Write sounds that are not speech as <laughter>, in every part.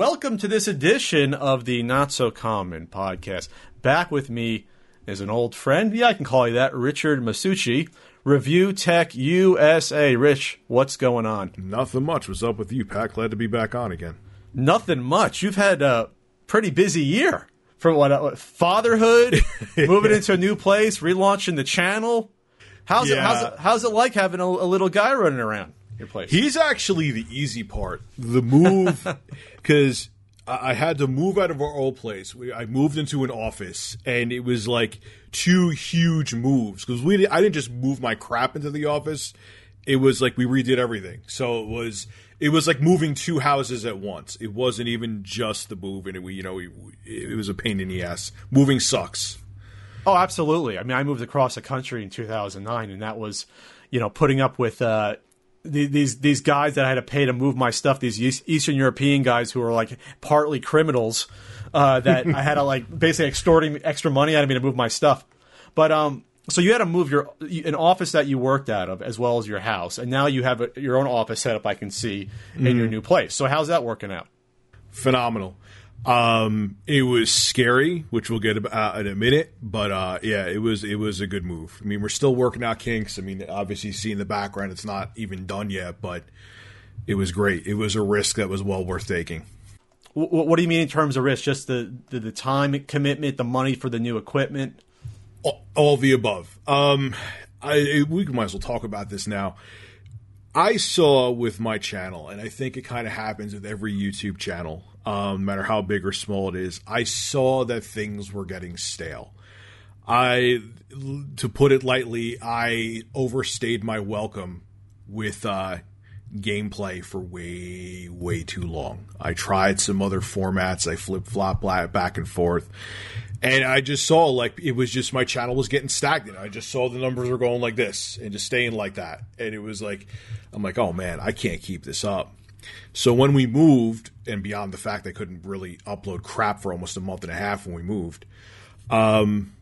welcome to this edition of the Not So Common podcast. Back with me is an old friend, yeah, I can call you that, Richard Masucci, Review Tech USA. Rich, what's going on? Nothing much. What's up with you, Pat? Glad to be back on again. Nothing much. You've had a pretty busy year from what uh, fatherhood, <laughs> moving into a new place, relaunching the channel. How's it? How's it? How's it like having a, a little guy running around your place? He's actually the easy part. The move, <laughs> because I I had to move out of our old place. We, I moved into an office, and it was like two huge moves because we. I didn't just move my crap into the office. It was like we redid everything. So it was. It was like moving two houses at once. It wasn't even just the move, and it, we, you know, we, it was a pain in the ass. Moving sucks. Oh, absolutely. I mean, I moved across the country in 2009, and that was, you know, putting up with uh, these these guys that I had to pay to move my stuff. These Eastern European guys who were like partly criminals uh, that I had to like <laughs> basically extorting extra money out of me to move my stuff. But um, so you had to move your an office that you worked out of as well as your house, and now you have a, your own office set up. I can see in your new place. So how's that working out? phenomenal. Um, it was scary, which we'll get about in a minute, but uh, yeah, it was it was a good move. I mean, we're still working out kinks. I mean, obviously, see in the background, it's not even done yet, but it was great. It was a risk that was well worth taking. Wh- What do you mean in terms of risk? Just the, the, the time commitment, the money for the new equipment? all, all the above. Um, I we might as well talk about this now. I saw with my channel, and I think it kind of happens with every YouTube channel, um, no matter how big or small it is. I saw that things were getting stale. I, to put it lightly, I overstayed my welcome with uh, gameplay for way, way too long. I tried some other formats. I flip flop back and forth. And I just saw like it was just my channel was getting stagnant. I just saw the numbers were going like this and just staying like that. And it was like, I'm like, oh man, I can't keep this up. So when we moved, and beyond the fact I couldn't really upload crap for almost a month and a half when we moved, um,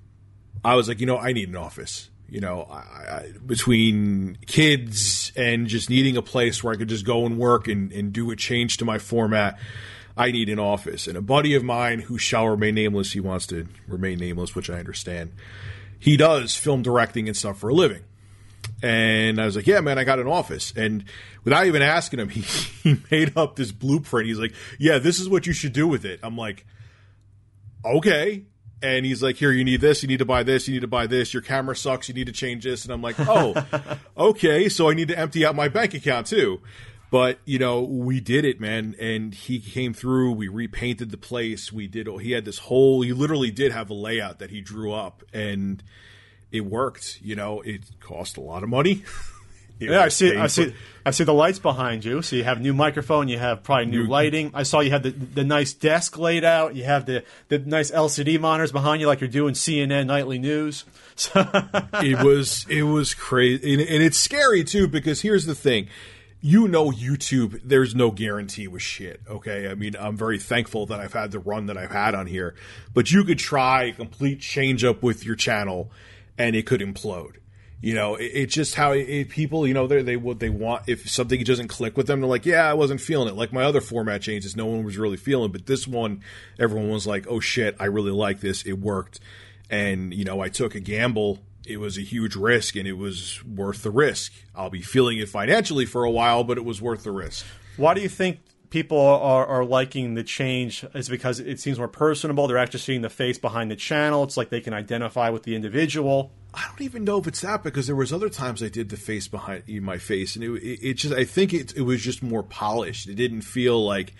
I was like, you know, I need an office. You know, I, I, between kids and just needing a place where I could just go and work and, and do a change to my format, I need an office. And a buddy of mine who shall remain nameless, he wants to remain nameless, which I understand. He does film directing and stuff for a living. And I was like, yeah, man, I got an office. And without even asking him, <laughs> he, he made up this blueprint. He's like, yeah, this is what you should do with it. I'm like, okay. And he's like, here, you need this, you need to buy this, you need to buy this, your camera sucks, you need to change this. And I'm like, oh, <laughs> okay. So I need to empty out my bank account too. But, you know, we did it, man. And he came through, we repainted the place. We did, he had this whole, he literally did have a layout that he drew up and it worked. You know, it cost a lot of money. <laughs> Yeah, I see. I see. I see the lights behind you. So you have new microphone. You have probably new lighting. I saw you had the the nice desk laid out. You have the the nice LCD monitors behind you, like you're doing CNN nightly news. <laughs> So it was it was crazy and, and it's scary too because here's the thing you know youtube there's no guarantee with shit okay i mean i'm very thankful that i've had the run that i've had on here but you could try a complete change up with your channel and it could implode. You know it, it's just how it, people you know they they what they want if something doesn't click with them they're like yeah i wasn't feeling it. Like my other format changes no one was really feeling but this one everyone was like oh shit i really like this. It worked. And you know i took a gamble. It was a huge risk and it was worth the risk. I'll be feeling it financially for a while but it was worth the risk. Why do you think people are, are liking the change? Is because it seems more personable? They're actually seeing the face behind the channel. It's like they can identify with the individual. I don't even know if it's that because there was other times I did the face behind my face, and it, it, it just I think it, it was just more polished. It didn't feel like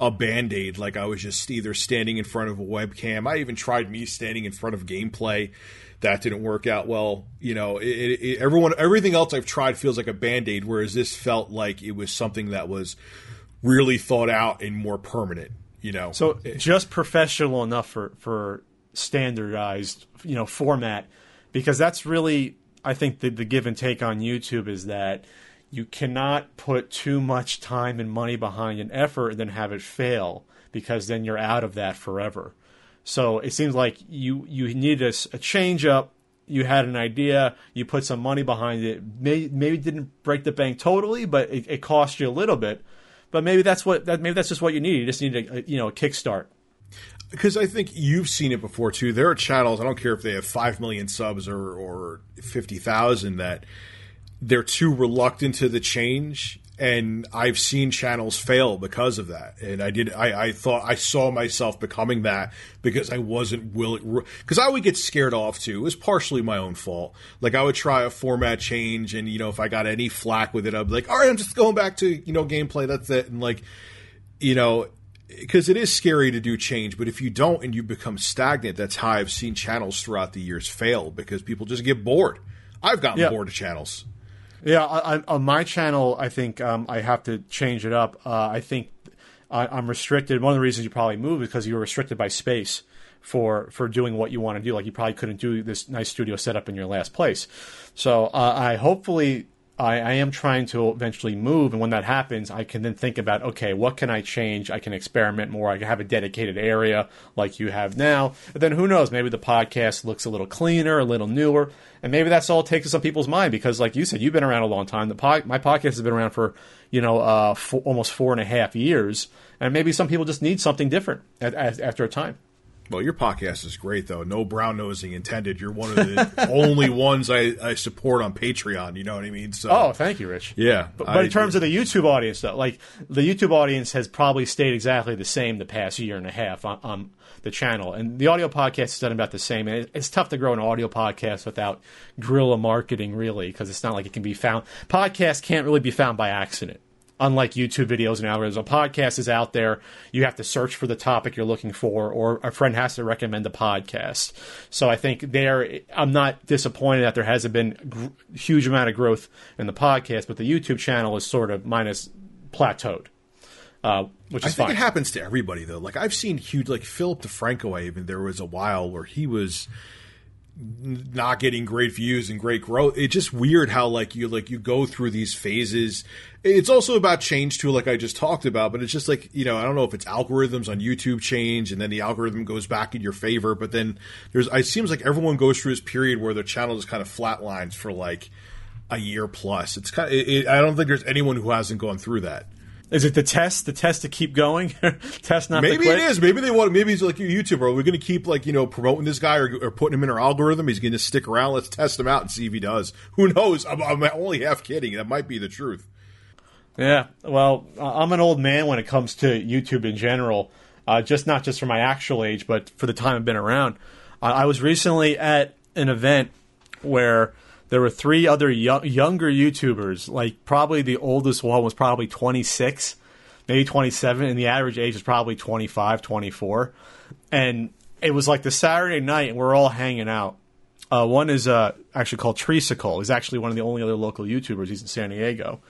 a band aid, like I was just either standing in front of a webcam. I even tried me standing in front of gameplay. That didn't work out well. You know, everyone, everything else I've tried feels like a band aid, whereas this felt like it was something that was really thought out and more permanent. You know, So just professional enough for for standardized you know format because that's really I think the, the give and take on YouTube is that you cannot put too much time and money behind an effort and then have it fail because then you're out of that forever. So it seems like you you needed a change up. You had an idea, you put some money behind it. May, maybe didn't break the bank totally, but it, it cost you a little bit. But maybe that's what that maybe that's just what you need. You just need a, a you know a kickstart. Because I think you've seen it before too. There are channels. I don't care if they have five million subs or or fifty thousand that they're too reluctant to the change and I've seen channels fail because of that. And I did, I, I thought I saw myself becoming that because I wasn't willing, because I would get scared off too. It was partially my own fault. Like I would try a format change, and you know, if I got any flack with it, I'd be like, all right, I'm just going back to you know gameplay. That's it. And like, you know, because it is scary to do change, but if you don't and you become stagnant, that's how I've seen channels throughout the years fail because people just get bored. I've gotten yeah. bored of channels. Yeah, I, on my channel, I think um, I have to change it up. Uh, I think I, am restricted. One of the reasons you probably moved is because you were restricted by space for for doing what you want to do. Like you probably couldn't do this nice studio setup in your last place. So uh, I hopefully I, I, am trying to eventually move, and when that happens, I can then think about okay, what can I change? I can experiment more. I can have a dedicated area like you have now. But then who knows? Maybe the podcast looks a little cleaner, a little newer, and maybe that's all it takes in some people's mind. Because, like you said, you've been around a long time. The my podcast has been around for you know uh, four, almost four and a half years, and maybe some people just need something different at, at, after a time. Well, your podcast is great, though. No brown nosing intended. You're one of the <laughs> only ones I, I, support on Patreon. You know what I mean? So, oh, thank you, Rich. Yeah, but, but I, in terms of the YouTube audience, though, like the YouTube audience has probably stayed exactly the same the past year and a half on, on the channel, and the audio podcast has done about the same. And it, it's tough to grow an audio podcast without guerrilla marketing, really, because it's not like it can be found. Podcasts can't really be found by accident unlike YouTube videos and algorithms. A podcast is out there. You have to search for the topic you're looking for, or a friend has to recommend a podcast. So I think there, I'm not disappointed that there hasn't been a huge amount of growth in the podcast, but the YouTube channel is sort of minus plateaued. Uh, which is I think fine. it happens to everybody though. Like I've seen huge, like Philip DeFranco. I even there was a while where he was not getting great views and great growth. It's just weird how like you like you go through these phases. It's also about change too, like I just talked about. But it's just like you know I don't know if it's algorithms on YouTube change and then the algorithm goes back in your favor. But then there's it seems like everyone goes through this period where their channel just kind of flatlines for like a year plus. It's kind of, it, it, I don't think there's anyone who hasn't gone through that. Is it the test? The test to keep going? <laughs> test not. Maybe it is. Maybe they want. Maybe he's like a YouTuber. Are we going to keep like you know promoting this guy or, or putting him in our algorithm? He's going to stick around. Let's test him out and see if he does. Who knows? I'm, I'm only half kidding. That might be the truth. Yeah. Well, I'm an old man when it comes to YouTube in general. Uh, just not just for my actual age, but for the time I've been around. Uh, I was recently at an event where there were three other yo- younger YouTubers. Like probably the oldest one was probably 26, maybe 27, and the average age was probably 25, 24. And it was like the Saturday night, and we're all hanging out. Uh, one is uh, actually called Treesicle. He's actually one of the only other local YouTubers. He's in San Diego.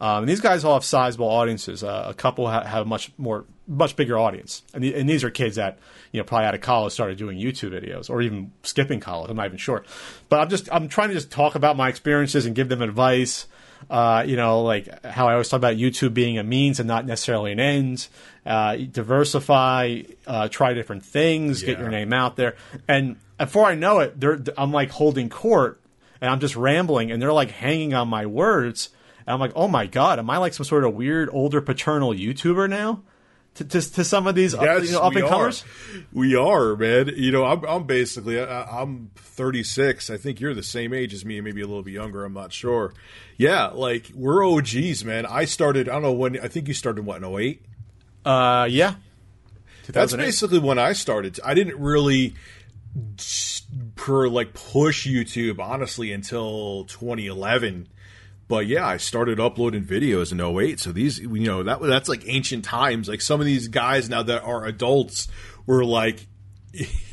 Um, and these guys all have sizable audiences. Uh, a couple ha- have much more, much bigger audience, and, the, and, these are kids that you know probably out of college started doing YouTube videos or even skipping college. I'm not even sure, but I'm just I'm trying to just talk about my experiences and give them advice. Uh, you know, like how I always talk about YouTube being a means and not necessarily an end. Uh, diversify, uh, try different things, yeah. get your name out there, and before I know it, I'm like holding court and I'm just rambling, and they're like hanging on my words and I'm like, oh my god, am I like some sort of weird older paternal YouTuber now? To, to, to some of these yes, up, you know, up and comers? We are, man. You know, I'm, I'm basically I, am 36. I think you're the same age as me, maybe a little bit younger. I'm not sure. Yeah, like we're OGs, man. I started. I don't know when. I think you started what in 08? Uh, yeah. That's basically when I started. I didn't really per like push YouTube honestly until 2011 but yeah, I started uploading videos in 08. So these, you know, that that's like ancient times. Like some of these guys now that are adults were like,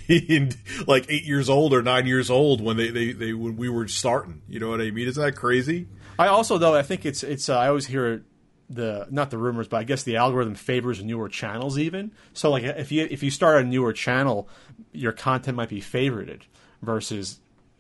in, <laughs> like eight years old or nine years old when they, they, they when we were starting. You know what I mean? Isn't that crazy? I also though I think it's it's uh, I always hear the not the rumors, but I guess the algorithm favors newer channels even. So like if you if you start a newer channel, your content might be favorited versus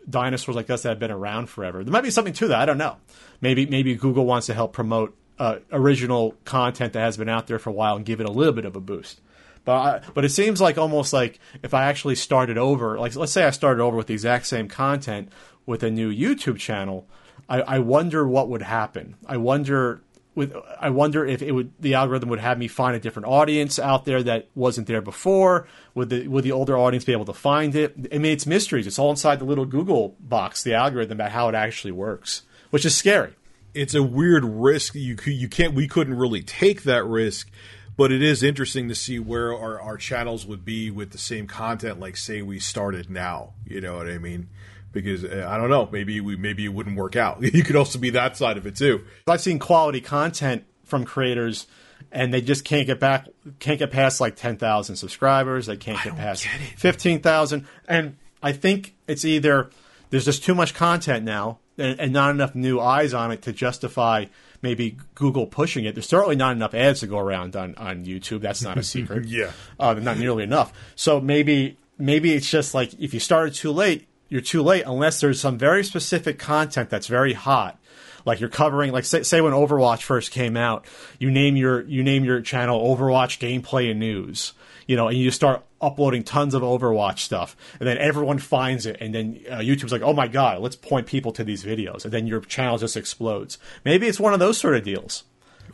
dinosaurs like us that have been around forever. There might be something to that. I don't know. Maybe maybe Google wants to help promote uh, original content that has been out there for a while and give it a little bit of a boost. But I, but it seems like almost like if I actually started over, like let's say I started over with the exact same content with a new YouTube channel, I, I wonder what would happen. I wonder with I wonder if it would the algorithm would have me find a different audience out there that wasn't there before. Would the would the older audience be able to find it? I mean, it's mysteries. It's all inside the little Google box, the algorithm about how it actually works, which is scary. It's a weird risk. You you can't. We couldn't really take that risk, but it is interesting to see where our, our channels would be with the same content. Like say we started now. You know what I mean? Because uh, I don't know, maybe we maybe it wouldn't work out. <laughs> you could also be that side of it too. I've seen quality content from creators and they just can't get back can't get past like 10,000 subscribers, they can't get past 15,000 and I think it's either there's just too much content now and, and, not enough new eyes on it to justify maybe Google pushing it. There's certainly not enough ads to go around on, on YouTube. That's not a secret. <laughs> yeah, uh, not nearly enough. So maybe maybe it's just like if you started too late, you're too late unless there's some very specific content that's very hot. Like you're covering like say, say when overwatch first came out you name your you name your channel overwatch gameplay and news you know and you start uploading tons of overwatch stuff and then everyone finds it and then uh, youtube's like oh my god let's point people to these videos and then your channel just explodes. Maybe it's one of those sort of deals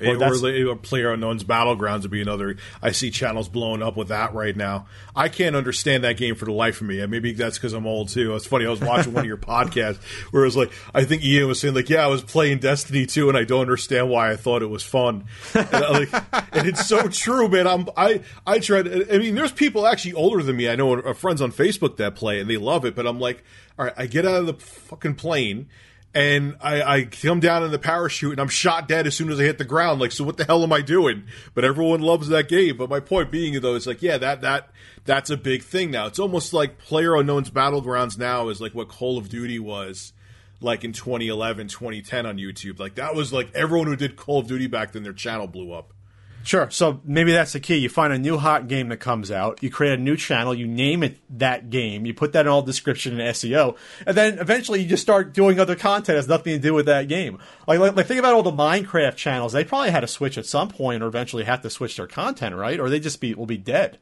or, or, or Player Unknown's Battlegrounds would be another. I see channels blowing up with that right now. I can't understand that game for the life of me. And maybe that's because I'm old too. It's funny. I was watching one of your <laughs> podcasts where it was like, I think Ian was saying like, yeah, I was playing Destiny 2 and I don't understand why I thought it was fun. And, like, <laughs> and it's so true, man. I'm, I, I tried, I mean, there's people actually older than me. I know friends on Facebook that play and they love it, but I'm like, all right, I get out of the fucking plane and I, I, come down in the parachute and I'm shot dead as soon as I hit the ground. Like, so what the hell am I doing? But everyone loves that game. But my point being, though, it's like, yeah, that that that's a big thing now. It's almost like Player Unknown's Battlegrounds now is like what Call of Duty was like in 2011, 2010 on YouTube. Like that was like everyone who did Call of Duty back then, their channel blew up. Sure. So maybe that's the key. You find a new hot game that comes out, you create a new channel, you name it that game, you put that in all description and SEO, and then eventually you just start doing other content that has nothing to do with that game. Like, like, like think about all the Minecraft channels. They probably had to switch at some point or eventually have to switch their content, right? Or they just be will be dead.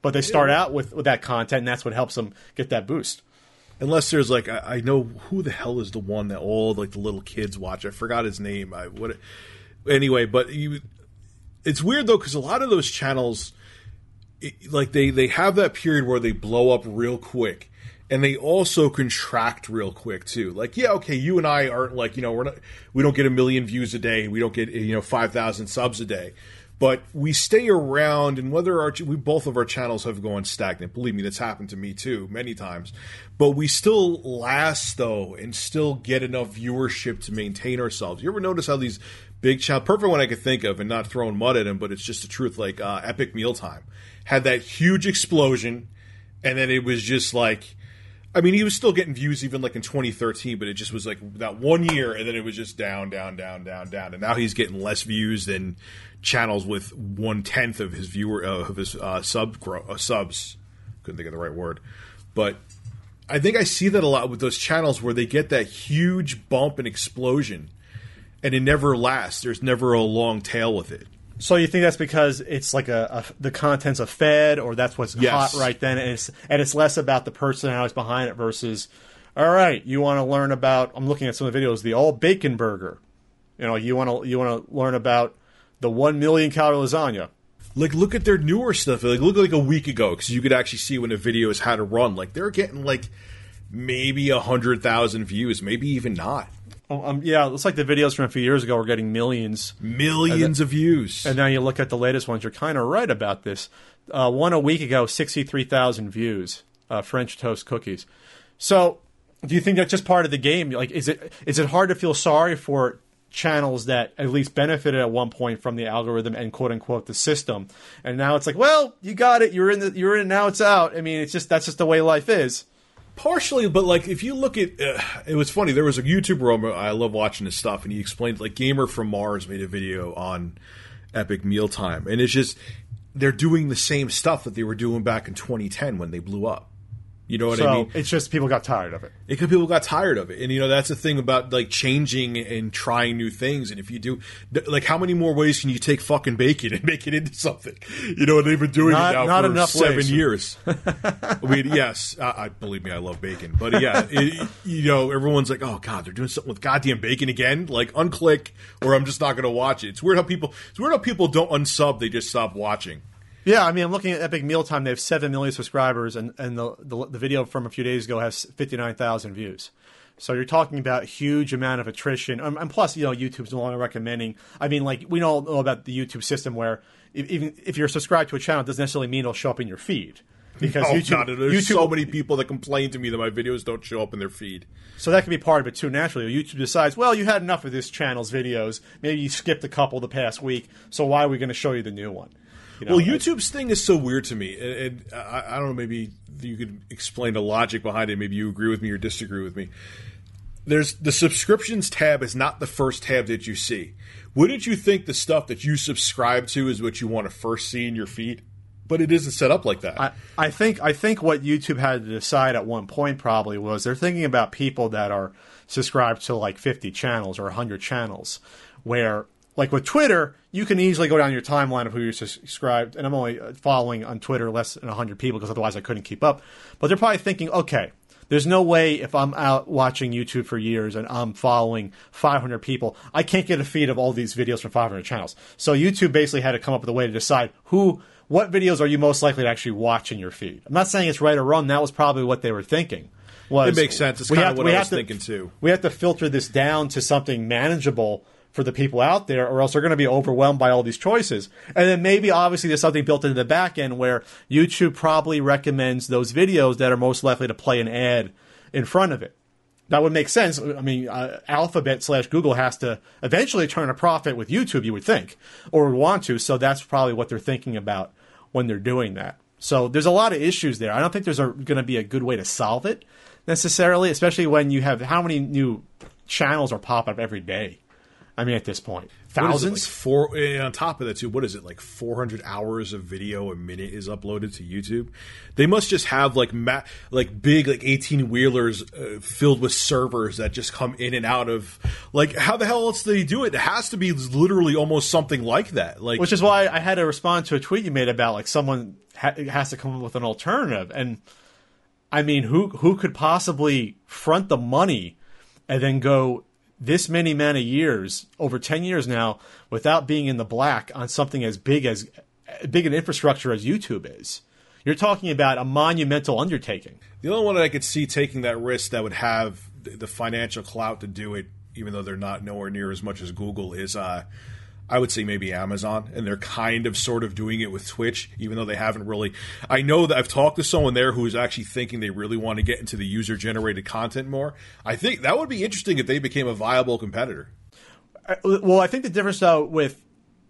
But they start out with, with that content and that's what helps them get that boost unless there's like I, I, know who the hell is the one that all like the little kids watch. I forgot his name. I what anyway, but you it's weird though because a lot of those channels, it, like they they have that period where they blow up real quick, and they also contract real quick too. Like yeah, okay, you and I aren't like you know we're not we don't get a million views a day, we don't get you know five thousand subs a day, but we stay around and whether our we both of our channels have gone stagnant. Believe me that's happened to me too many times. But we still last though and still get enough viewership to maintain ourselves. You ever notice how these big channel, perfect one I could think of, and not throwing mud at him, but it's just the truth. Like uh, Epic Mealtime had that huge explosion, and then it was just like, I mean, he was still getting views even like in 2013, but it just was like that one year, and then it was just down, down, down, down, down, and now he's getting less views than channels with one tenth of his viewer uh, of his uh, sub uh, subs. Couldn't think of the right word, but I think I see that a lot with those channels where they get that huge bump and explosion and it never lasts. There's never a long tail with it. So you think that's because it's like a, a the content's a fed, or that's what's yes. hot right then, and it's and it's less about the personalities behind it versus, all right, you want to learn about. I'm looking at some of the videos, the all bacon burger. You know, you want to you want to learn about the one million calorie lasagna. Like, look at their newer stuff. Like, look like a week ago, because you could actually see when a video is how to run. Like, they're getting like maybe a hundred thousand views, maybe even not. Oh, um, yeah, it looks like the videos from a few years ago were getting millions, millions of views. And now you look at the latest ones. You're kind of right about this. Uh, one a week ago, sixty-three thousand views. Uh, French toast cookies. So, do you think that's just part of the game? Like, is it is it hard to feel sorry for channels that at least benefited at one point from the algorithm and quote unquote the system, and now it's like, well, you got it, you're in the, you're in, now it's out. I mean, it's just that's just the way life is. Partially, but like if you look at, uh, it was funny. There was a YouTuber I love watching his stuff, and he explained like Gamer from Mars made a video on Epic Mealtime, and it's just they're doing the same stuff that they were doing back in 2010 when they blew up. You know what so I mean? it's just people got tired of it. Because people got tired of it, and you know that's the thing about like changing and trying new things. And if you do, like, how many more ways can you take fucking bacon <laughs> and make it into something? You know, and they've been doing Not- it now not for enough seven ways. years. <laughs> I mean, yes, I, I believe me, I love bacon, but yeah, it, you know, everyone's like, oh god, they're doing something with goddamn bacon again. Like, unclick, or I'm just not going to watch it. It's weird how people. It's weird how people don't unsub; they just stop watching. Yeah, I mean, I'm looking at Epic Mealtime. They have seven million subscribers, and and the the, the video from a few days ago has fifty nine thousand views. So you're talking about huge amount of attrition, um, and plus, you know, YouTube's no longer recommending. I mean, like we all know about the YouTube system, where if, even if you're subscribed to a channel, it doesn't necessarily mean it'll show up in your feed because Oh YouTube, god, there's YouTube, so many people that complain to me that my videos don't show up in their feed. So that can be part of it too. Naturally, YouTube decides, well, you had enough of this channel's videos. Maybe you skipped a couple the past week. So why are we going to show you the new one? You know, Well, YouTube's thing is so weird to me, and, and I, I don't know. Maybe you could explain the logic behind it. Maybe you agree with me or disagree with me. There's the subscriptions tab is not the first tab that you see. Wouldn't you think the stuff that you subscribe to is what you want to first see in your feed? But it isn't set up like that. I, I think I think what YouTube had to decide at one point probably was they're thinking about people that are subscribed to like 50 channels or 100 channels, where like with Twitter, you can easily go down your timeline of who you're subscribed, and I'm only uh, following on Twitter less than 100 people because otherwise I couldn't keep up. But they're probably thinking, okay, there's no way if I'm out watching YouTube for years and I'm following 500 people, I can't get a feed of all these videos from 500 channels. So YouTube basically had to come up with a way to decide who, what videos are you most likely to actually watch in your feed. I'm not saying it's right or wrong. That was probably what they were thinking. Was It makes sense. It's kinda what I was to- thinking, too. We have to filter this down to something manageable for the people out there, or else they're going to be overwhelmed by all these choices. And then maybe, obviously, there's something built into the back end where YouTube probably recommends those videos that are most likely to play an ad in front of it. That would make sense. I mean, uh, Alphabet slash Google has to eventually turn a profit with YouTube, you would think, or would want to. So that's probably what they're thinking about when they're doing that. So there's a lot of issues there. I don't think there's going to be a good way to solve it necessarily, especially when you have how many new channels are popping up every day. I mean, at this point, What is it, thousands. like four. And on top of that, too, what is it like? Four hundred hours of video a minute is uploaded to YouTube. They must just have like ma- like big like eighteen wheelers uh, filled with servers that just come in and out of. Like, how the hell else do they do it? It has to be literally almost something like that. Like, Which is why I had to respond to a tweet you made about like someone ha- has to come up with an alternative, and I mean, who who could possibly front the money and then go this many many years over 10 years now without being in the black on something as big as big an infrastructure as YouTube is. You're talking about a monumental undertaking. The only one that I could see taking that risk that would have the, the financial clout to do it, even though they're not nowhere near as much as Google, is uh, I would say maybe Amazon, and they're kind of sort of doing it with Twitch, even though they haven't really. I know that I've talked to someone there who is actually thinking they really want to get into the user generated content more. I think that would be interesting if they became a viable competitor. Well, I think the difference though with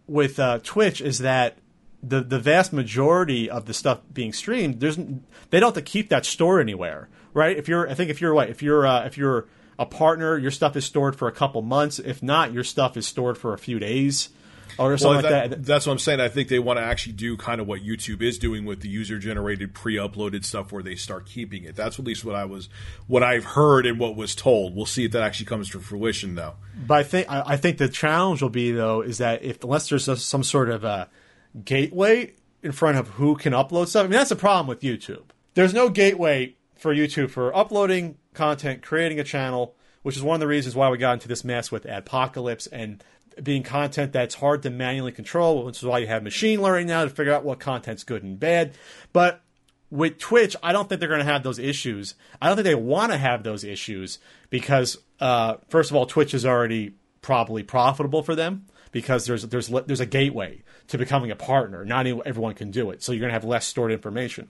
with uh, Twitch is that the the vast majority of the stuff being streamed, there's they don't have to keep that store anywhere, right? If you're, I think if you're what, if you're uh, if you're a partner, your stuff is stored for a couple months. If not, your stuff is stored for a few days or something Well, like that- that. That's what I'm saying. I think they want to actually do kind of what YouTube is doing with the user generated pre uploaded stuff where they start keeping it. That's at least what I was what I've heard and what was told. We'll see if that actually comes to fruition though. But I think I I think the challenge will be though is that if unless there's a, some sort of a gateway in front of who can upload stuff. I mean that's the problem with YouTube. There's no gateway for YouTube for uploading content, creating a channel, which is one of the reasons why we got into this mess with Adpocalypse and being content that's hard to manually control, which is why you have machine learning now to figure out what content's good and bad. But with Twitch, I don't think they're going to have those issues. I don't think they want to have those issues because, uh, first of all, Twitch is already probably profitable for them because there's there's there's a gateway to becoming a partner. Not everyone can do it, so you're going to have less stored information.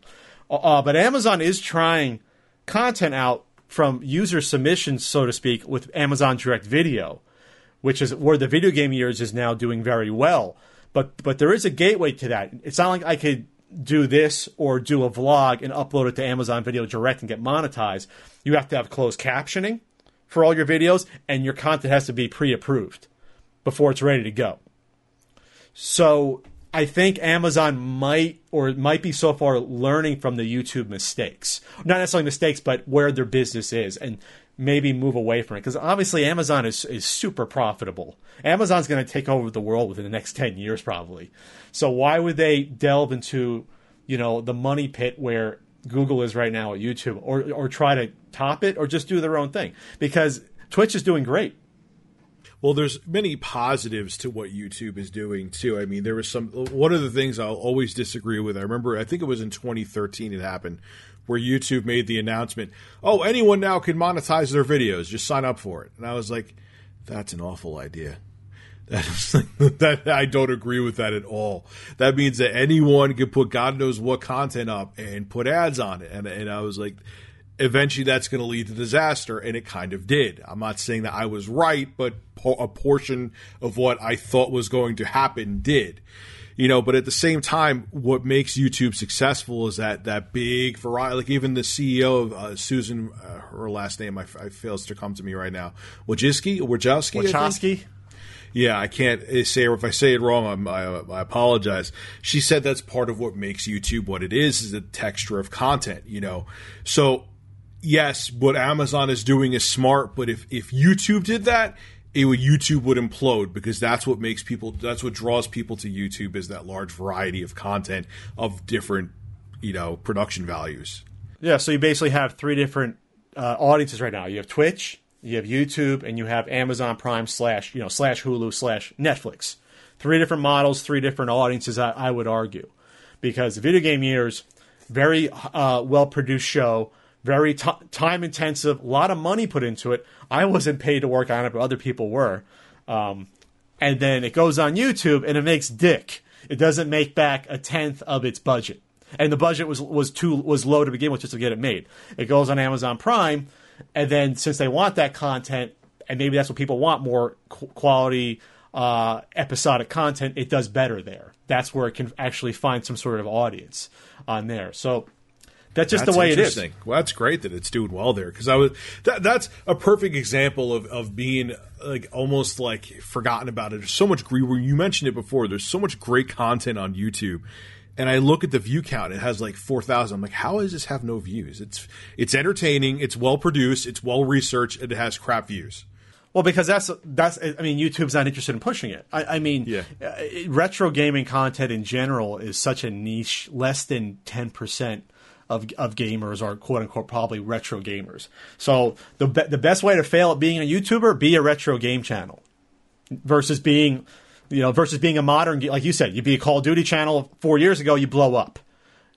Uh, but Amazon is trying content out from user submissions, so to speak, with Amazon Direct Video, which is where the video game years is now doing very well. But but there is a gateway to that. It's not like I could do this or do a vlog and upload it to Amazon Video Direct and get monetized. You have to have closed captioning for all your videos, and your content has to be pre-approved before it's ready to go. So I think Amazon might or might be so far learning from the YouTube mistakes, not necessarily mistakes, but where their business is, and maybe move away from it because obviously Amazon is is super profitable. Amazon's going to take over the world within the next ten years probably. So why would they delve into you know the money pit where Google is right now at YouTube, or or try to top it, or just do their own thing? Because Twitch is doing great. Well, there's many positives to what YouTube is doing too. I mean, there was some one of the things I'll always disagree with. I remember, I think it was in 2013 it happened, where YouTube made the announcement, "Oh, anyone now can monetize their videos. Just sign up for it." And I was like, "That's an awful idea." <laughs> That is that I don't agree with that at all. That means that anyone can put God knows what content up and put ads on it. And and I was like, eventually that's going to lead to disaster, and it kind of did. I'm not saying that I was right, but a portion of what I thought was going to happen did. You know, but at the same time, what makes YouTube successful is that that big variety. Like even the CEO of uh, Susan, uh, her last name I, I fails to come to me right now. Wojcicki, Wojcicki, Wojcicki. Yeah, I can't say if I say it wrong. I, I apologize. She said that's part of what makes YouTube what it is is the texture of content. You know, so yes, what Amazon is doing is smart, but if if YouTube did that, it would YouTube would implode because that's what makes people that's what draws people to YouTube is that large variety of content of different you know production values. Yeah, so you basically have three different uh, audiences right now. You have Twitch, you have YouTube, and you have Amazon Prime slash you know slash Hulu slash Netflix. Three different models, three different audiences. I, I would argue because the video game years, very uh, well produced show, very t- time intensive, a lot of money put into it. I wasn't paid to work on it, but other people were. Um, and then it goes on YouTube and it makes dick. It doesn't make back a tenth of its budget, and the budget was was too was low to begin with just to get it made. It goes on Amazon Prime and then since they want that content, and maybe that's what people want more quality uh, episodic content, it does better there. That's where it can actually find some sort of audience on there. So that's just that's the way it is. Well, that's great that it's doing well there because I was that, that's a perfect example of of being like almost like forgotten about it. There's so much great. You mentioned it before. There's so much great content on YouTube and I look at the view count, it has like four thousand. I'm like, how does this have no views? It's it's entertaining, it's well produced, it's well researched, and it has crap views. Well, because that's that's I mean, YouTube's not interested in pushing it. I, I mean, yeah. uh, retro gaming content in general is such a niche. Less than ten percent of of gamers are quote unquote probably retro gamers. So the be- the best way to fail at being a YouTuber, be a retro game channel, versus being you know, versus being a modern, like you said, you'd be a Call of Duty channel four years ago, you blow up.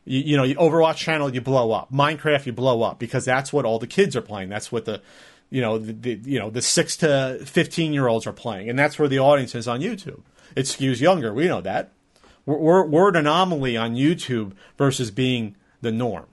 You, you know, Overwatch channel, you blow up. Minecraft, you blow up because that's what all the kids are playing. That's what the, you know, the, the you know the six to fifteen year olds are playing, and that's where the audience is on YouTube. It skews younger. We know that. We're, we're an anomaly on YouTube versus being the norm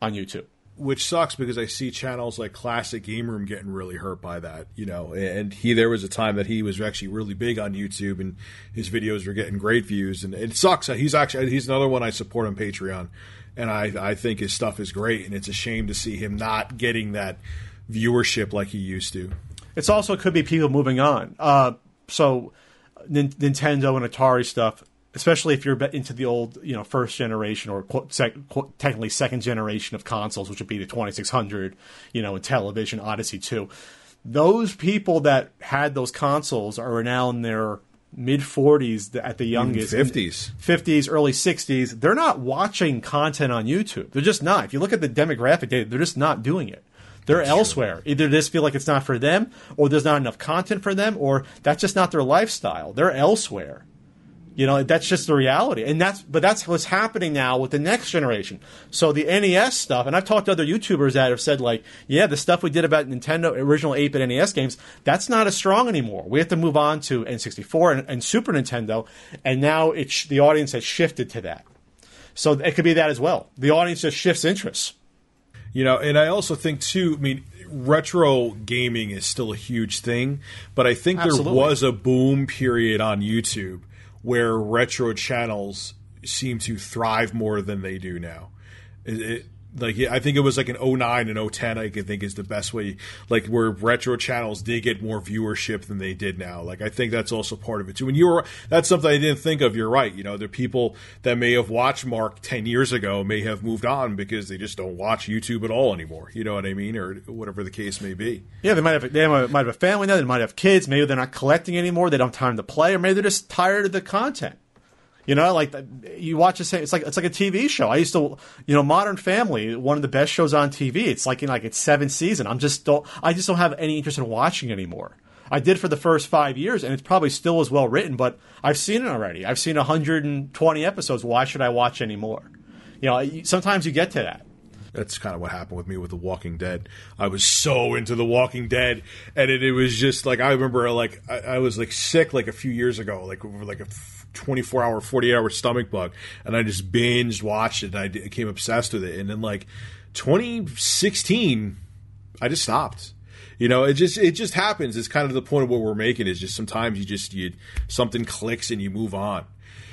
on YouTube which sucks because I see channels like Classic Game Room getting really hurt by that, you know. And he, there was a time that he was actually really big on YouTube, and his videos were getting great views. And it sucks. He's actually he's another one I support on Patreon, and I I think his stuff is great. And it's a shame to see him not getting that viewership like he used to. It's also could be people moving on. Uh, so Nintendo and Atari stuff especially if you're into the old, you know, first generation or sec, technically second generation of consoles, which would be the 2600, you know, Intellivision, Odyssey 2. Those people that had those consoles are now in their mid 40s at the mm, youngest. 50s 50s early 60s they're not watching content on youtube. They're just not. If you look at the demographic data they're just not doing it. They're that's elsewhere. True. either they just feel like it's not for them or there's not enough content for them or that's just not their lifestyle. They're elsewhere you know, that's just the reality. And that's, but that's what's happening now with the next generation. So the NES stuff, and I've talked to other YouTubers that have said like, yeah, the stuff we did about Nintendo original 8-bit NES games, that's not as strong anymore. We have to move on to N64 and, and Super Nintendo. And now it's, the audience has shifted to that. So it could be that as well. The audience just shifts interests. You know, and I also think too, I mean, retro gaming is still a huge thing, but I think Absolutely. there was a boom period on YouTube where retro channels seem to thrive more than they do now. It, like I think it was like an 09 and 010 I can think is the best way like where retro channels did get more viewership than they did now. Like I think that's also part of it too. And you were that's something I didn't think of. You're right. You know are people that may have watched Mark 10 years ago may have moved on because they just don't watch YouTube at all anymore. You know what I mean? Or whatever the case may be. Yeah they might have they might have a family now. They might have kids. Maybe they're not collecting anymore. They don't have time to play. Or maybe they're just tired of the content you know, like you watch the same. It's like it's like a TV show. I used to, you know, Modern Family, one of the best shows on TV. It's like in like its seventh season. I'm just don't. I just don't have any interest in watching anymore. I did for the first five years, and it's probably still as well written. But I've seen it already. I've seen 120 episodes. Why should I watch anymore? You know, sometimes you get to that. That's kind of what happened with me with The Walking Dead. I was so into The Walking Dead, and it, it was just like I remember, like I, I, was like sick like a few years ago, like over like a 24 hour, 48 hour stomach bug. And I just binged watched it and I became obsessed with it. And then like 2016, I just stopped. You know, it just it just happens. It's kind of the point of what we're making is just sometimes you just you something clicks and you move on.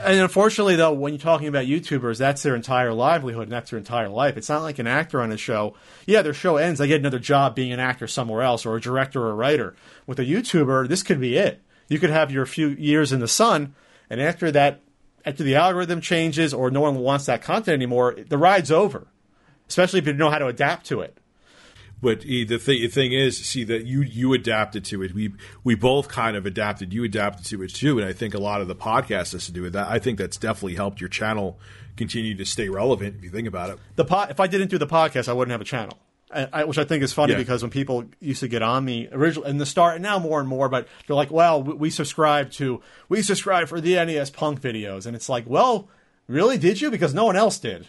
And unfortunately, though, when you're talking about YouTubers, that's their entire livelihood and that's their entire life. It's not like an actor on a show. Yeah, their show ends, they get another job being an actor somewhere else or a director or a writer. With a YouTuber, this could be it. You could have your few years in the sun, and after that, after the algorithm changes or no one wants that content anymore, the ride's over. Especially if you know how to adapt to it. But eh, the, th- the thing is, see that you you adapted to it. We we both kind of adapted. You adapted to it too, and I think a lot of the podcast has to do with that. I think that's definitely helped your channel continue to stay relevant. If you think about it, the po- if I didn't do the podcast, I wouldn't have a channel. I, which I think is funny yeah. because when people used to get on me originally in the start, and now more and more, but they're like, "Well, we, we subscribe to we subscribe for the NES Punk videos," and it's like, "Well, really? Did you? Because no one else did."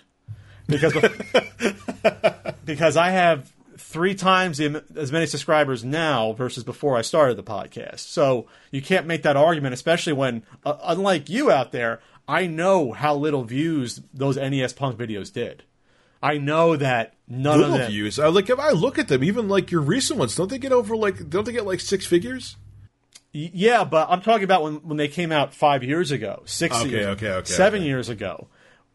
Because <laughs> because I have three times as many subscribers now versus before I started the podcast. So you can't make that argument, especially when, uh, unlike you out there, I know how little views those NES Punk videos did. I know that none Little of them views. I like if I look at them, even like your recent ones, don't they get over like don't they get like six figures? Yeah, but I'm talking about when when they came out five years ago, six okay, years, okay, okay, seven okay. years ago.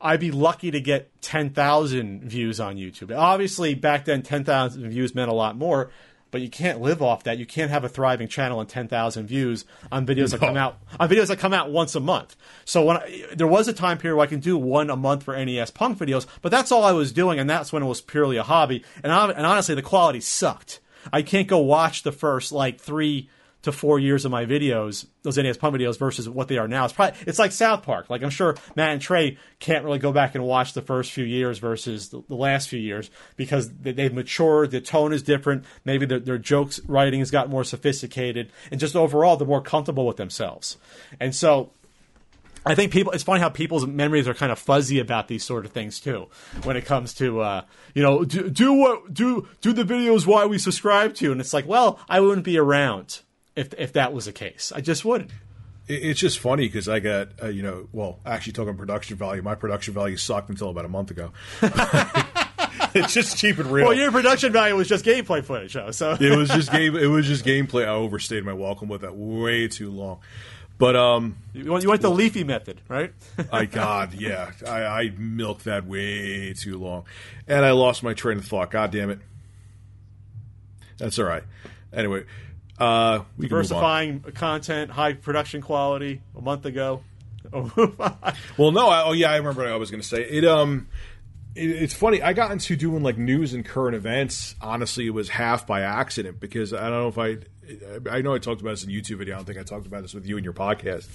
I'd be lucky to get ten thousand views on YouTube. Obviously, back then, ten thousand views meant a lot more but you can't live off that. You can't have a thriving channel and 10,000 views on videos no. that come out on videos that come out once a month. So when I, there was a time period where I can do one a month for NES Punk videos, but that's all I was doing, and that's when it was purely a hobby. And, I, and honestly, the quality sucked. I can't go watch the first like three to four years of my videos, those NES Punk videos, versus what they are now. It's probably it's like South Park. Like I'm sure Matt and Trey can't really go back and watch the first few years versus the, the last few years because they, have matured. The tone is different. Maybe their, their jokes writing has got more sophisticated, and just overall they're more comfortable with themselves. And so I think people. It's funny how people's memories are kind of fuzzy about these sort of things too. When it comes to, uh, you know, do, do what do do the videos why we subscribe to, and it's like, well, I wouldn't be around if if that was the case. I just wouldn't. It's just funny because I got uh, you know, well, actually talking production value, my production value sucked until about a month ago. <laughs> it's just cheap and real. Well, your production value was just gameplay footage, though. So it was just <laughs> game. It was just gameplay. I overstayed my welcome with that way too long. But um, you went, you went the leafy method, right? <laughs> I God, yeah, I, I milked that way too long, and I lost my train of thought. God damn it. That's all right. Anyway, uh, diversifying content, high production quality. A month ago. <laughs> well, no. I, oh, yeah. I remember what I was going to say. It um, it, it's funny. I got into doing like news and current events. Honestly, it was half by accident because I don't know if I. I know I talked about this in a YouTube video. I don't think I talked about this with you in your podcast.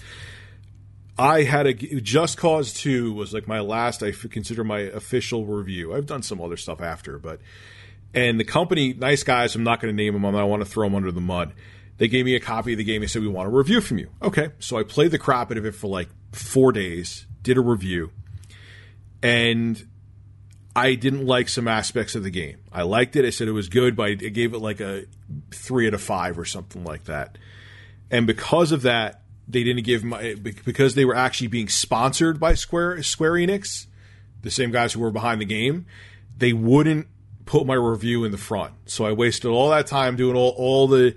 I had a Just Cause Two was like my last. I consider my official review. I've done some other stuff after, but and the company, nice guys, I'm not going to name them. I want to throw them under the mud. They gave me a copy of the game. They said, We want a review from you. Okay. So I played the crap out of it for like four days, did a review, and I didn't like some aspects of the game. I liked it. I said it was good, but I gave it like a three out of five or something like that. And because of that, they didn't give my because they were actually being sponsored by Square Square Enix, the same guys who were behind the game. They wouldn't put my review in the front. So I wasted all that time doing all, all the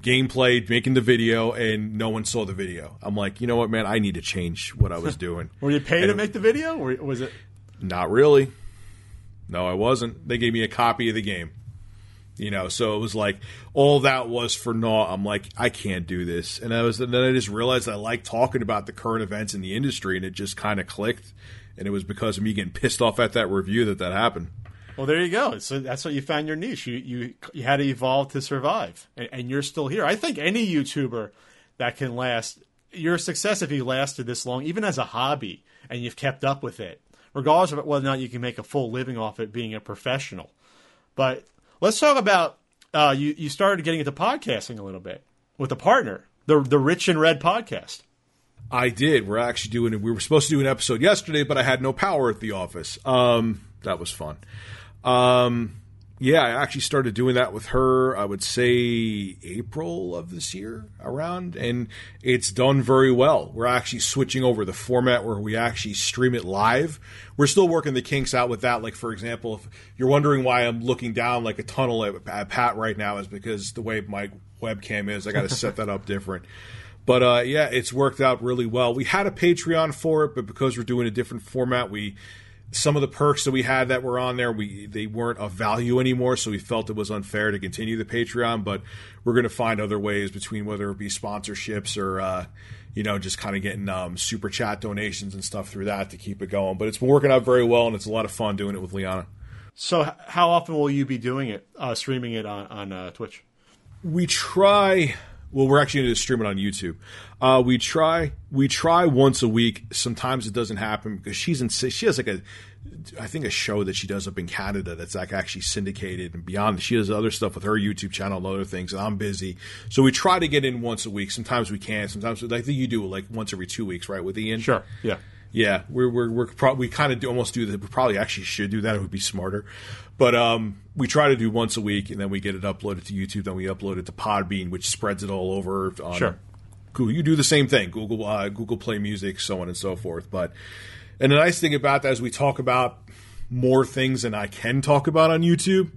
gameplay, making the video, and no one saw the video. I'm like, you know what, man? I need to change what I was <laughs> doing. Were you paid and to make the video, or was it? Not really. No, I wasn't. They gave me a copy of the game. You know, so it was like all that was for naught. I'm like, I can't do this, and I was. And then I just realized I like talking about the current events in the industry, and it just kind of clicked. And it was because of me getting pissed off at that review that that happened. Well, there you go. So that's what you found your niche. You you you had to evolve to survive, and, and you're still here. I think any YouTuber that can last, your success if you lasted this long, even as a hobby, and you've kept up with it, regardless of whether or not you can make a full living off it being a professional. But let's talk about uh, you. You started getting into podcasting a little bit with a partner, the the Rich and Red podcast. I did. We're actually doing. We were supposed to do an episode yesterday, but I had no power at the office. Um, that was fun. Um, yeah, I actually started doing that with her, I would say April of this year around, and it's done very well. We're actually switching over the format where we actually stream it live. We're still working the kinks out with that. Like, for example, if you're wondering why I'm looking down like a tunnel at, at Pat right now, is because the way my webcam is, I got to <laughs> set that up different. But uh, yeah, it's worked out really well. We had a Patreon for it, but because we're doing a different format, we some of the perks that we had that were on there we they weren't of value anymore so we felt it was unfair to continue the patreon but we're going to find other ways between whether it be sponsorships or uh, you know just kind of getting um, super chat donations and stuff through that to keep it going. But it's been working out very well and it's a lot of fun doing it with liana. So how often will you be doing it uh, streaming it on, on uh, twitch? We try well, we're actually going to stream it on YouTube. Uh, we try we try once a week. Sometimes it doesn't happen because she's in. She has like a, I think a show that she does up in Canada that's like actually syndicated and beyond. She does other stuff with her YouTube channel and other things. And I'm busy, so we try to get in once a week. Sometimes we can. Sometimes I think you do like once every two weeks, right? With Ian. Sure. Yeah. Yeah, we're we're, we're pro- we kind of do almost do that. We probably actually should do that. It would be smarter, but um, we try to do once a week, and then we get it uploaded to YouTube. Then we upload it to Podbean, which spreads it all over. On sure. Google. You do the same thing. Google uh, Google Play Music, so on and so forth. But and the nice thing about that is we talk about more things than I can talk about on YouTube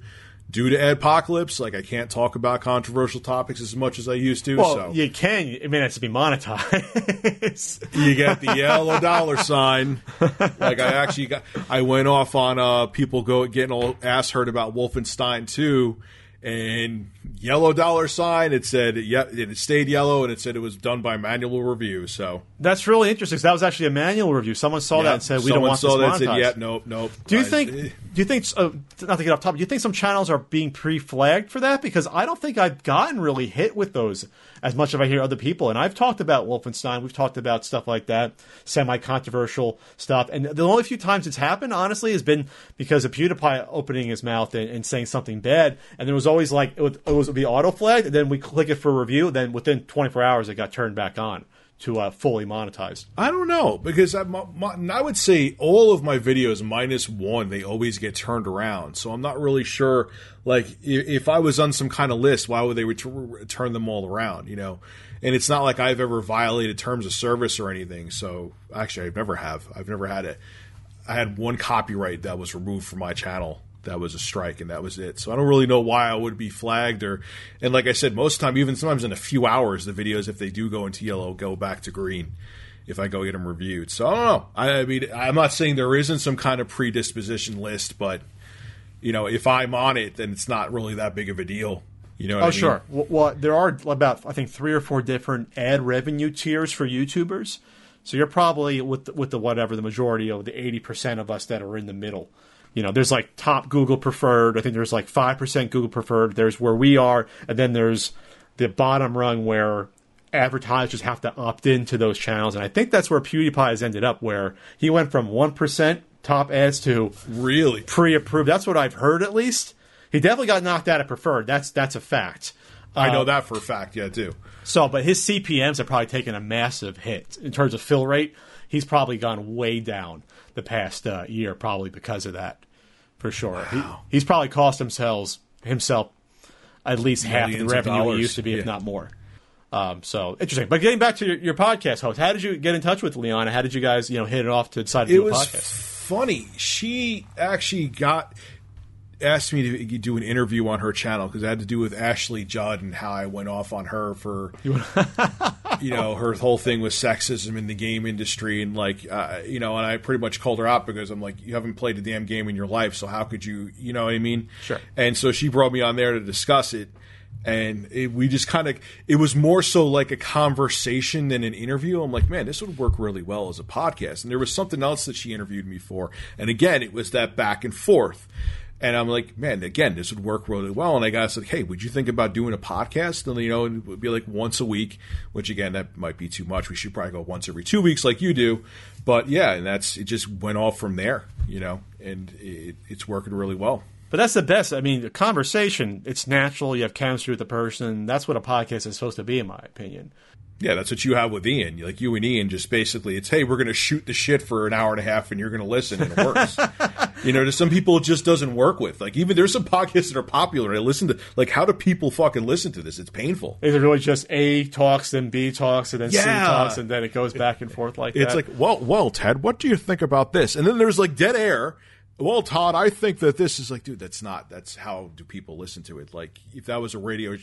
due to Adpocalypse, like I can't talk about controversial topics as much as I used to. Well, so you can. It mean, it's to be monetized. <laughs> you get the <laughs> yellow dollar sign. Like I actually got, I went off on uh, people go getting all ass hurt about Wolfenstein 2 and yellow dollar sign. It said yeah, it stayed yellow, and it said it was done by manual review. So that's really interesting. that was actually a manual review. Someone saw yeah, that and said we don't want saw this that monetized. Said, yeah, nope, nope. Do you think? Do you think? Uh, not to get off topic. Do you think some channels are being pre-flagged for that? Because I don't think I've gotten really hit with those as much as I hear other people. And I've talked about Wolfenstein. We've talked about stuff like that, semi-controversial stuff. And the only few times it's happened, honestly, has been because of PewDiePie opening his mouth and, and saying something bad. And there was always like it would, it would be auto flagged, and then we click it for review. Then within 24 hours, it got turned back on to uh, fully monetized? I don't know because I, my, I would say all of my videos minus one they always get turned around. So I'm not really sure. Like if I was on some kind of list, why would they ret- turn them all around? You know, and it's not like I've ever violated terms of service or anything. So actually, I've never have. I've never had it. I had one copyright that was removed from my channel that was a strike and that was it. So I don't really know why I would be flagged or and like I said, most of the time, even sometimes in a few hours, the videos if they do go into yellow go back to green if I go get them reviewed. So I don't know. I, I mean, I'm not saying there isn't some kind of predisposition list, but you know, if I'm on it, then it's not really that big of a deal. You know? oh, I mean? sure. Well, well, there are about I think three or four different ad revenue tiers for YouTubers. So you're probably with the, with the whatever the majority of the eighty percent of us that are in the middle you know, there's like top Google preferred. I think there's like 5% Google preferred. There's where we are. And then there's the bottom rung where advertisers have to opt into those channels. And I think that's where PewDiePie has ended up, where he went from 1% top ads to really pre approved. That's what I've heard at least. He definitely got knocked out of preferred. That's that's a fact. I know uh, that for a fact, yeah, too. So, but his CPMS have probably taken a massive hit in terms of fill rate. He's probably gone way down the past uh, year, probably because of that for sure. Wow. He, he's probably cost himself himself at least half the revenue he used to be, yeah. if not more. Um, so interesting. But getting back to your, your, podcast host, how did you get in touch with Liana? How did you guys, you know, hit it off to decide to it do a was podcast? Funny, she actually got. Asked me to do an interview on her channel because it had to do with Ashley Judd and how I went off on her for, <laughs> you know, her whole thing with sexism in the game industry and like, uh, you know, and I pretty much called her out because I'm like, you haven't played a damn game in your life, so how could you, you know what I mean? Sure. And so she brought me on there to discuss it. And it, we just kind of, it was more so like a conversation than an interview. I'm like, man, this would work really well as a podcast. And there was something else that she interviewed me for. And again, it was that back and forth. And I'm like, man, again, this would work really well. And I got said, hey, would you think about doing a podcast? And you know, it would be like once a week, which again, that might be too much. We should probably go once every two weeks, like you do. But yeah, and that's it. Just went off from there, you know, and it, it's working really well. But that's the best. I mean, the conversation, it's natural. You have chemistry with the person. That's what a podcast is supposed to be, in my opinion. Yeah, that's what you have with Ian. Like you and Ian, just basically, it's hey, we're going to shoot the shit for an hour and a half, and you're going to listen, and it works. <laughs> you know, to some people, it just doesn't work with. Like even there's some podcasts that are popular. I listen to like, how do people fucking listen to this? It's painful. Is it really just A talks, then B talks, and then C talks, and then it goes back and forth like It's that? like, well, well, Ted, what do you think about this? And then there's like dead air. Well, Todd, I think that this is like, dude, that's not. That's how do people listen to it? Like, if that was a radio,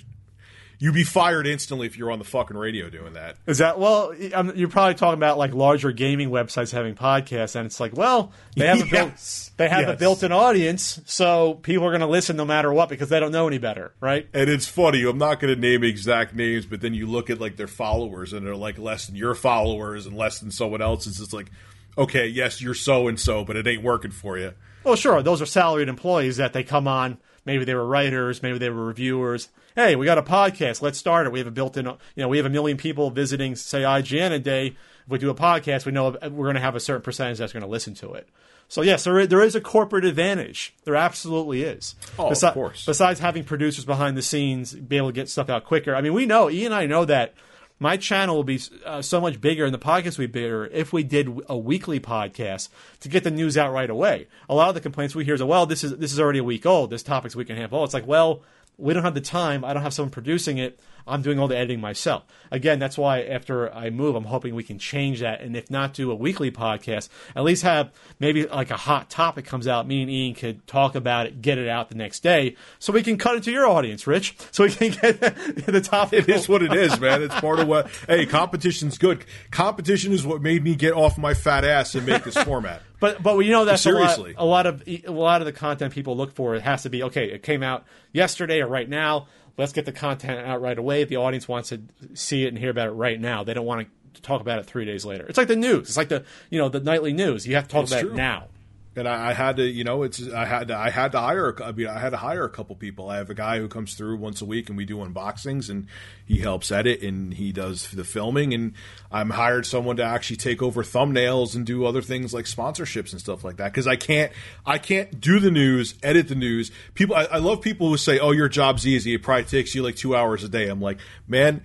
you'd be fired instantly if you're on the fucking radio doing that. Is that well? um, You're probably talking about like larger gaming websites having podcasts, and it's like, well, they have a <laughs> built, they have yes. a built-in audience, so people are going to listen no matter what because they don't know any better, right? And it's funny. I'm not going to name exact names, but then you look at like their followers, and they're like less than your followers and less than someone else's. It's like, okay, yes, you're so and so, but it ain't working for you. Well, sure, those are salaried employees that they come on. Maybe they were writers, maybe they were reviewers. Hey, we got a podcast. Let's start it. We have a built-in, you know, we have a million people visiting, say, IGN a day. If we do a podcast, we know we're going to have a certain percentage that's going to listen to it. So yes, there is, there is a corporate advantage. There absolutely is. Oh, of course. Besides having producers behind the scenes be able to get stuff out quicker. I mean, we know, Ian and I know that my channel will be uh, so much bigger and the podcast will be bigger if we did a weekly podcast to get the news out right away. A lot of the complaints we hear is, well, this is this is already a week old. This topic's a week and a half old. It's like, well, we don't have the time. I don't have someone producing it. I'm doing all the editing myself. Again, that's why after I move, I'm hoping we can change that. And if not do a weekly podcast, at least have maybe like a hot topic comes out. Me and Ian could talk about it, get it out the next day, so we can cut it to your audience, Rich. So we can get <laughs> the topic. It is what it is, man. It's part of what. Hey, competition's good. Competition is what made me get off my fat ass and make this format. <laughs> But but you know that's Seriously. a lot, a lot of a lot of the content people look for. It has to be okay. It came out yesterday or right now. Let's get the content out right away. The audience wants to see it and hear about it right now. They don't want to talk about it three days later. It's like the news. It's like the you know the nightly news. You have to talk It's about true. it now. And I, I had to, you know, it's I had to, I had to hire. a I mean, I had to hire a couple people. I have a guy who comes through once a week, and we do unboxings, and he helps edit, and he does the filming, and I'm hired someone to actually take over thumbnails and do other things like sponsorships and stuff like that. Because I can't, I can't do the news, edit the news. People, I, I love people who say, "Oh, your job's easy. It probably takes you like two hours a day." I'm like, man.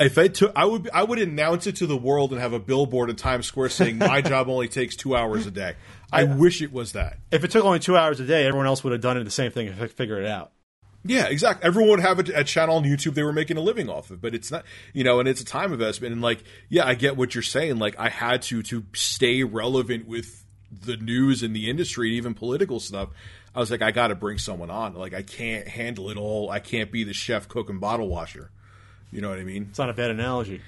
If I took, I would, I would announce it to the world and have a billboard in Times Square saying my <laughs> job only takes two hours a day. I wish it was that. If it took only two hours a day, everyone else would have done it the same thing and fi- figured it out. Yeah, exactly. Everyone would have a, a channel on YouTube they were making a living off of, but it's not, you know, and it's a time investment. And like, yeah, I get what you're saying. Like, I had to to stay relevant with the news and the industry, and even political stuff. I was like, I got to bring someone on. Like, I can't handle it all. I can't be the chef, cook, and bottle washer. You know what I mean? It's not a bad analogy.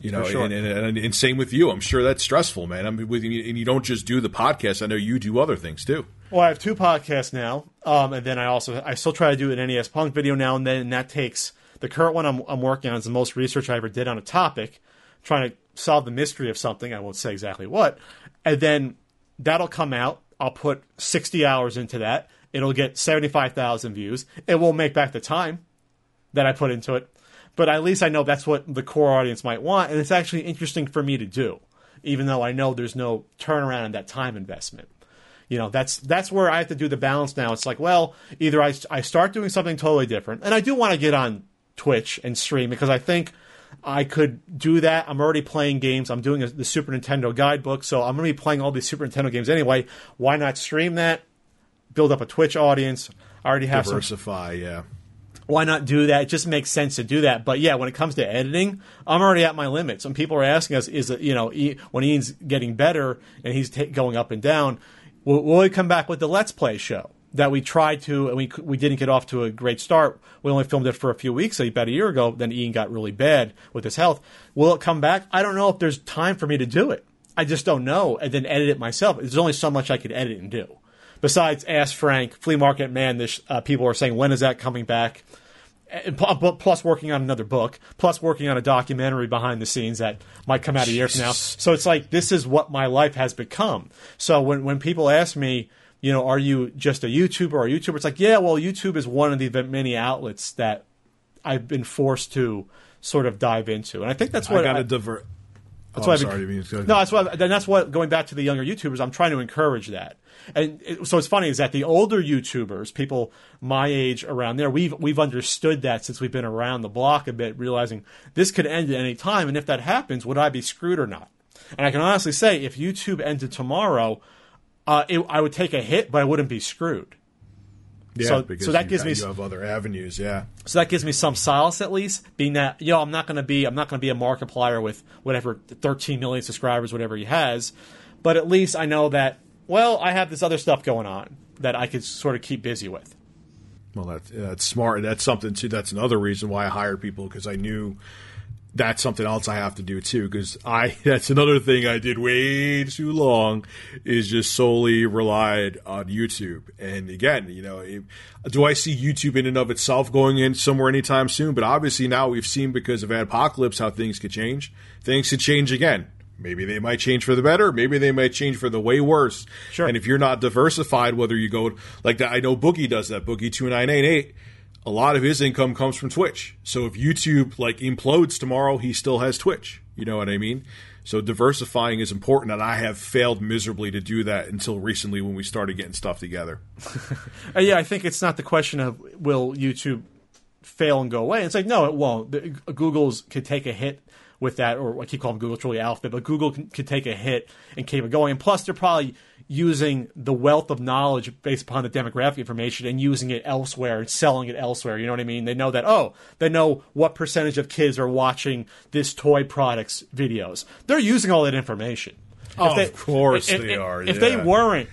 You know, sure. and, and, and, and same with you. I'm sure that's stressful, man. I mean, with, and you don't just do the podcast. I know you do other things too. Well, I have two podcasts now, um, and then I also I still try to do an NES Punk video now and then, and that takes the current one I'm, I'm working on is the most research I ever did on a topic, trying to solve the mystery of something. I won't say exactly what, and then that'll come out. I'll put 60 hours into that. It'll get 75,000 views. It won't make back the time that I put into it, but at least I know that's what the core audience might want, and it's actually interesting for me to do, even though I know there's no turnaround in that time investment you know that's that's where I have to do the balance now. It's like, well, either I, I start doing something totally different, and I do want to get on Twitch and stream because I think I could do that. I'm already playing games. I'm doing a, the Super Nintendo guidebook, so I'm going to be playing all these Super Nintendo games anyway. Why not stream that? Build up a Twitch audience. I already have some Diversify, yeah. Why not do that? It just makes sense to do that. But yeah, when it comes to editing, I'm already at my limits. And people are asking us, is it, you know, when Ian's getting better and he's ta going up and down, will, will he come back with the Let's Play show? that we tried to and we we didn't get off to a great start. We only filmed it for a few weeks, about a year ago. Then Ian got really bad with his health. Will it come back? I don't know if there's time for me to do it. I just don't know, and then edit it myself. There's only so much I could edit and do. Besides, ask Frank, Flea Market Man. This uh, people are saying when is that coming back? And plus working on another book, plus working on a documentary behind the scenes that might come out a year from now. So it's like this is what my life has become. So when when people ask me, you know, are you just a YouTuber or a YouTuber? It's like, yeah, well, YouTube is one of the many outlets that I've been forced to sort of dive into, and I think that's what I got to divert. That's oh, why. sorry, be, no, that's why. Then that's what. Going back to the younger YouTubers, I'm trying to encourage that. And it, so it's funny is that the older YouTubers, people my age around there, we've we've understood that since we've been around the block a bit, realizing this could end at any time, and if that happens, would I be screwed or not? And I can honestly say, if YouTube ended tomorrow, uh, it, I would take a hit, but I wouldn't be screwed. Yeah, so, because so that gives me you have other avenues. Yeah. So that gives me some solace at least, being that you know I'm not going to be I'm not going to be a Markiplier with whatever 13 million subscribers, whatever he has, but at least I know that well I have this other stuff going on that I could sort of keep busy with. Well, that's that's smart. That's something too. That's another reason why I hired people because I knew that's something else I have to do too. Because I <laughs> that's another thing I did way too long is just solely relied on YouTube. And again, you know, do I see YouTube in and of itself going in somewhere anytime soon? But obviously now we've seen because of Adpocalypse how things could change. Things could change again. Maybe they might change for the better. Maybe they might change for the way worse. Sure. And if you're not diversified, whether you go like that, I know Boogie does that. Boogie two nine eight eight a lot of his income comes from Twitch. So if YouTube like implodes tomorrow, he still has Twitch. You know what I mean? So diversifying is important, and I have failed miserably to do that until recently when we started getting stuff together. <laughs> uh, yeah, I think it's not the question of will YouTube fail and go away. It's like no, it won't. The, Google's could take a hit with that, or I keep calling Google, really Alphabet, but Google can, could take a hit and keep it going. And plus, they're probably using the wealth of knowledge based upon the demographic information and using it elsewhere and selling it elsewhere. You know what I mean? They know that, oh, they know what percentage of kids are watching this toy products videos. They're using all that information. Oh, they, of course if, they if, are. If yeah. they weren't,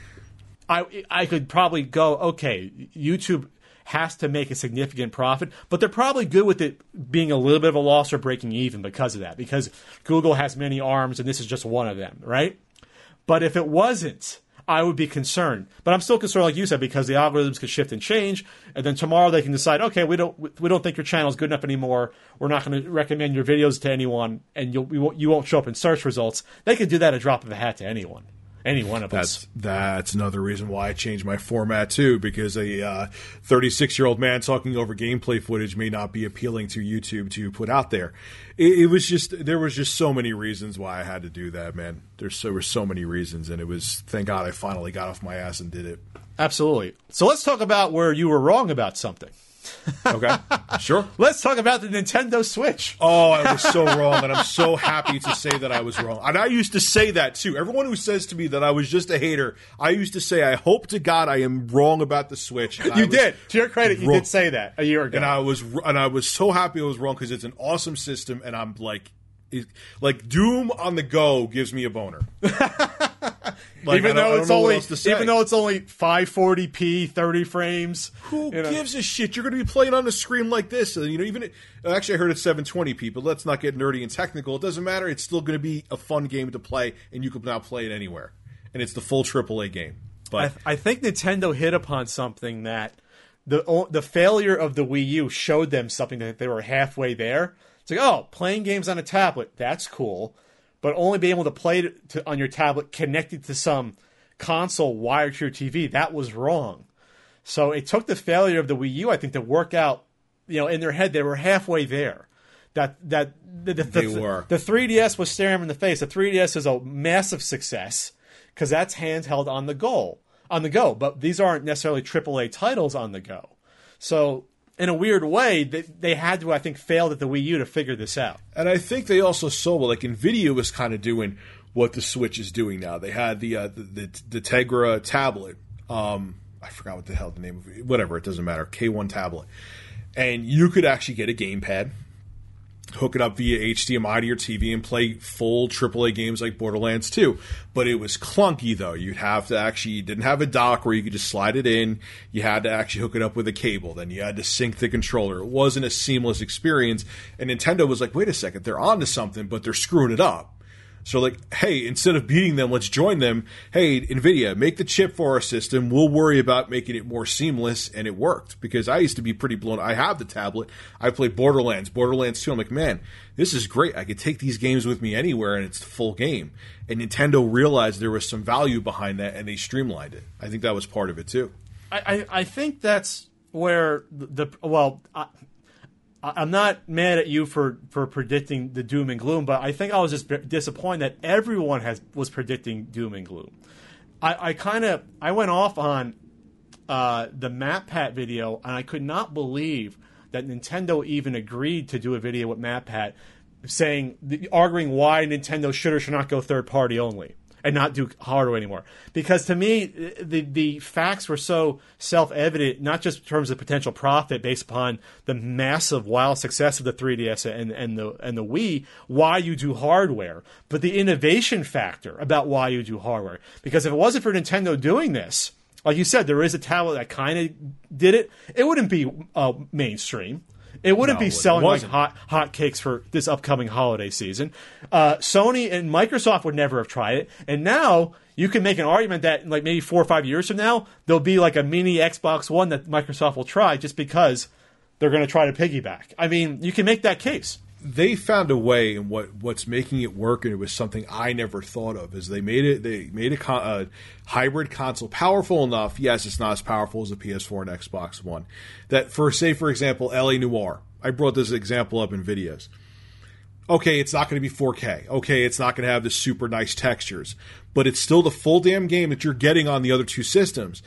I I could probably go, okay, YouTube has to make a significant profit, but they're probably good with it being a little bit of a loss or breaking even because of that, because Google has many arms and this is just one of them, right? But if it wasn't, I would be concerned. But I'm still concerned, like you said, because the algorithms could shift and change, and then tomorrow they can decide, okay, we don't we don't think your channel is good enough anymore. We're not going to recommend your videos to anyone, and you'll you won't you won't show up in search results. They could do that a drop of a hat to anyone any one of that's, us. That's another reason why I changed my format too, because a 36 uh, year old man talking over gameplay footage may not be appealing to YouTube to put out there. It, it, was just there was just so many reasons why I had to do that, man. There's there were so many reasons, and it was thank God I finally got off my ass and did it. Absolutely. So let's talk about where you were wrong about something. Okay, <laughs> sure. Let's talk about the Nintendo Switch. Oh, I was so wrong, and I'm so happy to say that I was wrong. And I used to say that too. Everyone who says to me that I was just a hater, I used to say, I hope to God I am wrong about the Switch. And you did. To your credit, you did say that a year ago. And I was, and I was so happy I was wrong because it's an awesome system, and I'm like, like Doom on the go gives me a boner. <laughs> <laughs> Like, even though it's only even though it's only 540p, 30 frames. Who you know? gives a shit? You're going to be playing on a screen like this, and you know even it, actually I heard it's 720p, but let's not get nerdy and technical. It doesn't matter. It's still going to be a fun game to play, and you can now play it anywhere. And it's the full AAA game. But I, I think Nintendo hit upon something that the the failure of the Wii U showed them something that they were halfway there. It's like, oh, playing games on a tablet, that's cool but only being able to play it to, on your tablet connected to some console wired to your TV. That was wrong. So it took the failure of the Wii U, I think, to work out. You know, in their head, they were halfway there. That that the, the, they the, were. the 3DS was staring them in the face. The 3DS is a massive success because that's handheld on the go, on the go. But these aren't necessarily AAA titles on the go. So in a weird way, they, they had to, I think, fail at the Wii U to figure this out. And I think they also saw, well, like NVIDIA was kind of doing what the Switch is doing now. They had the uh, the, the, the Tegra tablet. Um, I forgot what the hell the name of it. Whatever, it doesn't matter. K1 tablet. And you could actually get a gamepad hook it up via HDMI to your TV and play full AAA games like Borderlands 2. But it was clunky though. You'd have to actually, you didn't have a dock where you could just slide it in. You had to actually hook it up with a cable. Then you had to sync the controller. It wasn't a seamless experience. And Nintendo was like, wait a second, they're onto something, but they're screwing it up. So like, hey, instead of beating them, let's join them. Hey, Nvidia, make the chip for our system. We'll worry about making it more seamless, and it worked because I used to be pretty blown. I have the tablet. I play Borderlands, Borderlands 2. I'm like, man, this is great. I could take these games with me anywhere, and it's the full game. And Nintendo realized there was some value behind that, and they streamlined it. I think that was part of it too. I, I, I think that's where the, the well, I, I'm not mad at you for, for predicting the doom and gloom, but I think I was just disappointed that everyone has was predicting doom and gloom. I, I kind of I went off on uh, the MatPat video, and I could not believe that Nintendo even agreed to do a video with MatPat, saying arguing why Nintendo should or should not go third party only and not do hardware anymore. Because to me, the the facts were so self evident, not just in terms of potential profit based upon the massive wild success of the 3DS and and the and the Wii, why you do hardware, but the innovation factor about why you do hardware. Because if it wasn't for Nintendo doing this. Like you said, there is a tablet that kind of did it. It wouldn't be uh, mainstream. It wouldn't No, be selling like hot hot cakes for this upcoming holiday season. Uh, Sony and Microsoft would never have tried it, and now you can make an argument that like maybe four or five years from now there'll be like a mini Xbox One that Microsoft will try just because they're going to try to piggyback. I mean, you can make that case. They found a way and what what's making it work and it was something I never thought of is they made it they made a, con- a hybrid console powerful enough yes it's not as powerful as a PS4 and Xbox One that for say for example LA Noire I brought this example up in videos. Okay it's not going to be 4K okay it's not going to have the super nice textures but it's still the full damn game that you're getting on the other two systems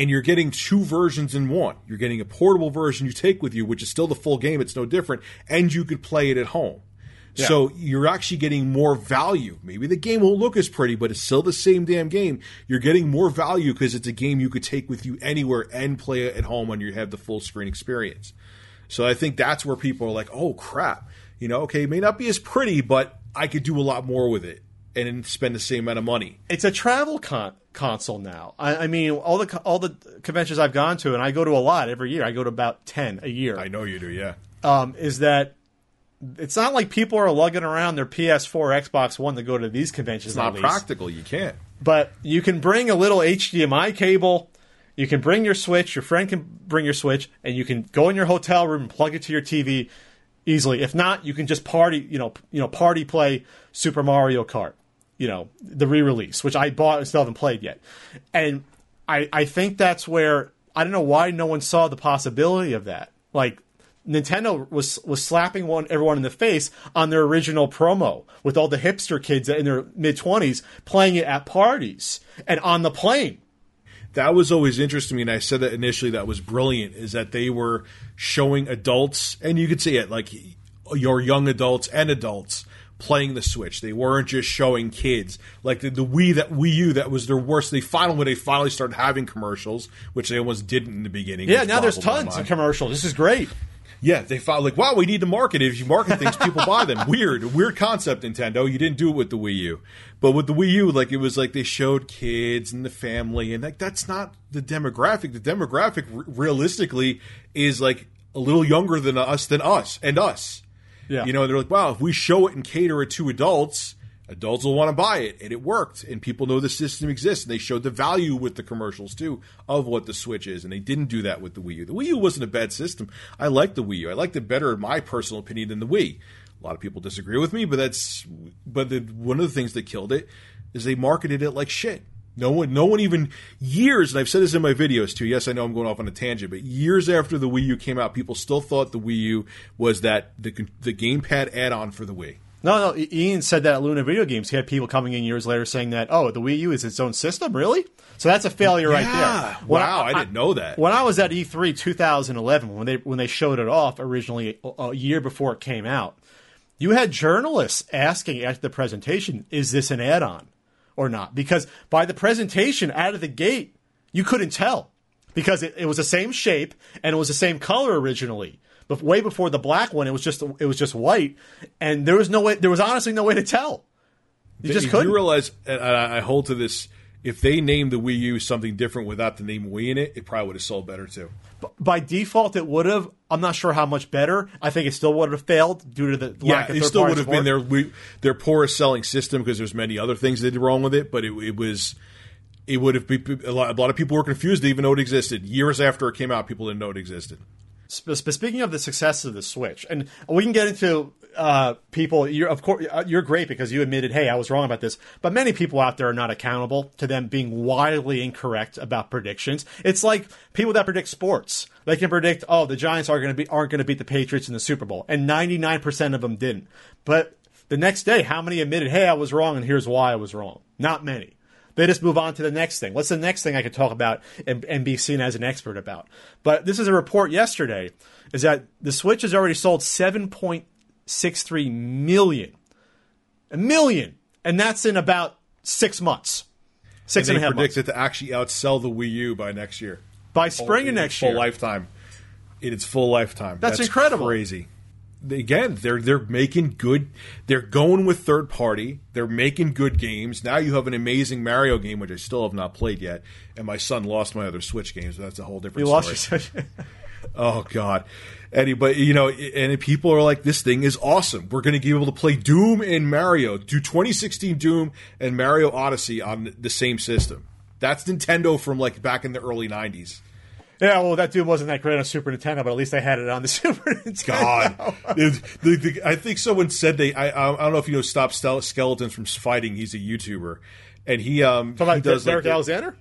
and you're getting two versions in one. You're getting a portable version you take with you, which is still the full game. It's no different, and you could play it at home. So you're actually getting more value. Maybe the game won't look as pretty, but it's still the same damn game. You're getting more value because it's a game you could take with you anywhere and play it at home when you have the full screen experience. So I think that's where people are like, "Oh crap!" You know, okay, it may not be as pretty, but I could do a lot more with it and spend the same amount of money. It's a travel con- console now. I, I mean, all the all the conventions I've gone to, and I go to a lot every year. I go to about ten a year. I know you do, yeah. um, is that it's not like people are lugging around their PS4, Xbox One to go to these conventions. It's not practical. You can't. but you can bring a little HDMI cable. You can bring your Switch. Your friend can bring your Switch, and you can go in your hotel room and plug it to your TV easily. If not, you can just party. You know, you know, party play Super Mario Kart. You know, the re-release, which I bought and still haven't played yet. And I, I think that's where I don't know why no one saw the possibility of that. Like Nintendo was was slapping one everyone in the face on their original promo with all the hipster kids in their mid twenties playing it at parties and on the plane. that was always interesting to me and i said that initially that was brilliant is that they were showing adults and you could see it like your young adults and adults playing the switch they weren't just showing kids like the, the wii that wii u that was their worst they finally when they finally started having commercials which they almost didn't in the beginning Yeah, now there's tons of commercials. This is great. Yeah, they found like, wow, we need to market it. If you market things, people buy them. <laughs> Weird, weird concept, Nintendo. You didn't do it with the Wii U, but with the Wii U, like it was like they showed kids and the family, and like that's not the demographic. The demographic, r- realistically, is like a little younger than us, than us, and us. Yeah. You know, they're like, wow, if we show it and cater it to adults, adults will want to buy it. And it worked. And people know the system exists. And they showed the value with the commercials, too, of what the Switch is. And they didn't do that with the Wii U. The Wii U wasn't a bad system. I liked the Wii U. I liked it better, in my personal opinion, than the Wii. A lot of people disagree with me, but that's but the, one of the things that killed it is they marketed it like shit. No one, no one even years, and I've said this in my videos too. Yes, I know I'm going off on a tangent, but years after the Wii U came out, people still thought the Wii U was that the the gamepad add-on for the Wii. No, no. Ian said that at Luna Video Games. He had people coming in years later saying that, oh, the Wii U is its own system, really? So that's a failure right there. When Wow, I, didn't know that. When I was at E E3 2011, when they when they showed it off originally a, a year before it came out, you had journalists asking after the presentation, "Is this an add-on or not?" Because by the presentation out of the gate, you couldn't tell because it, it was the same shape and it was the same color originally. But way before the black one, it was just it was just white, and there was no way. There was honestly no way to tell. You just couldn't. you realize, and I I hold to this, if they named the Wii U something different without the name Wii in it, it probably would have sold better too. By default, it would have. I'm not sure how much better. I think it still would have failed due to the Yeah, lack of it still would have been their we- their poorest selling system because there's many other things they did wrong with it. But it, it was it would have been a lot, a lot of people were confused to even know it existed. Years after it came out, people didn't know it existed. Sp- sp- speaking of the success of the Switch, and we can get into uh, people. You're of course uh, you're great because you admitted, hey, I was wrong about this. But many people out there are not accountable to them being wildly incorrect about predictions. It's like people that predict sports. They can predict, oh, the Giants are going to be aren't going to beat the Patriots in the Super Bowl, and 99 percent of them didn't. But the next day, how many admitted, hey, I was wrong, and here's why I was wrong? Not many. They just move on to the next thing. What's the next thing I could talk about and, and be seen as an expert about? But this is a report yesterday is that the Switch has already sold 7.63 million. A million. And that's in about six months. Six And and a they half predict months. it to actually outsell the Wii U by next year. By spring of next its full lifetime. In its full lifetime. That's incredible. Crazy. Again, they're they're making good. They're going with third party. They're making good games. Now you have an amazing Mario game, which I still have not played yet. And my son lost my other Switch games. So that's a whole different You story. lost your Switch. <laughs> Oh God, Eddie, but you know, and people are like, "This thing is awesome. We're going to be able to play Doom and Mario, do 2016 Doom and Mario Odyssey on the same system." That's Nintendo from like back in the early '90s. Yeah, well, that dude wasn't that great on Super Nintendo, but at least I had it on the <laughs> Super Nintendo. God, The- the- the- I think someone said they. I, I don't know if you know Stop Skeletons from fighting. He's a YouTuber, and he um he about does Derek like Alexander?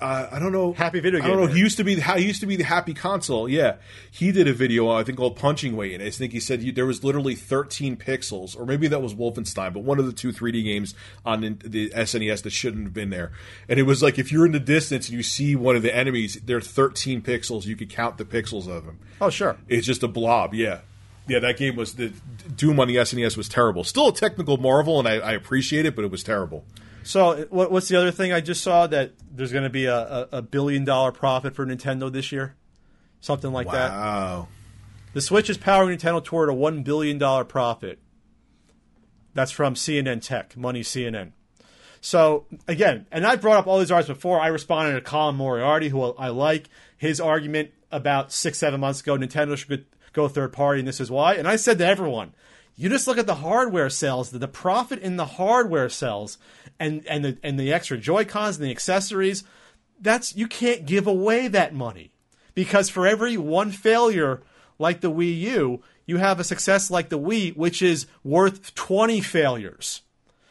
Uh, I don't know. Happy Video game. I don't know. He used to be the he used to be the Happy Console. Yeah, he did a video I think called Punching Weight, and I think he said you, there was literally 13 pixels, or maybe that was Wolfenstein, but one of the two 3D games on the, the SNES that shouldn't have been there. And it was like if you're in the distance and you see one of the enemies, they're 13 pixels. You could count the pixels of them. Oh, sure. It's just a blob. Yeah. Yeah, that game was the Doom on the SNES was terrible. Still a technical marvel, and I, I appreciate it, but it was terrible. So, what, what's the other thing I just saw that there's going to be a, a, a billion dollar profit for Nintendo this year? Something like that. Wow. The Switch is powering Nintendo toward a $1 billion profit. That's from CNN Tech, Money CNN. So, again, and I brought up all these arguments before. I responded to Colin Moriarty, who I like. His argument about six, seven months ago Nintendo should go third party, and this is why. And I said to everyone, you just look at the hardware sales, the, the profit in the hardware sales, and, and, the, and the extra Joy-Cons and the accessories. That's you can't give away that money because for every one failure like the Wii U, you have a success like the Wii, which is worth 20 failures.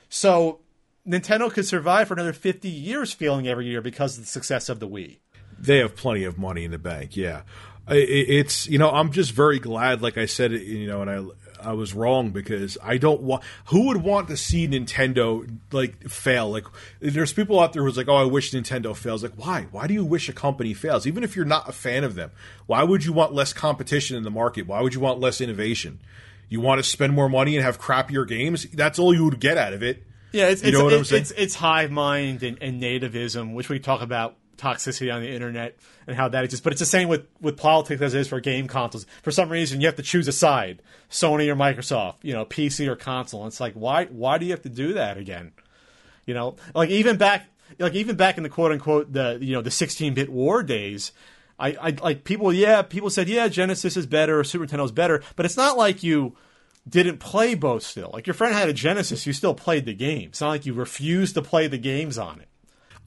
So Nintendo could survive for another 50 years failing every year because of the success of the Wii. They have plenty of money in the bank. Yeah, it's you know I'm just very glad. Like I said, you know, and I I was wrong because I don't want. Who would want to see Nintendo like fail? Like there's people out there who's like, oh, I wish Nintendo fails. Like why? Why do you wish a company fails? Even if you're not a fan of them, why would you want less competition in the market? Why would you want less innovation? You want to spend more money and have crappier games? That's all you would get out of it. Yeah, it's You it's, know what I'm it's, saying? it's, it's hive mind and, and nativism, which we talk about toxicity on the internet and how that exists. But it's the same with, with politics as it is for game consoles. For some reason, you have to choose a side: Sony or Microsoft, you know, PC or console. And it's like, why why do you have to do that again? You know, like even back like even back in the quote unquote the you know the 16 bit war days. I, I like people. Yeah, people said yeah, Genesis is better, or Super Nintendo is better, but it's not like you didn't play both still. Like your friend had a Genesis, you still played the game. It's not like you refused to play the games on it.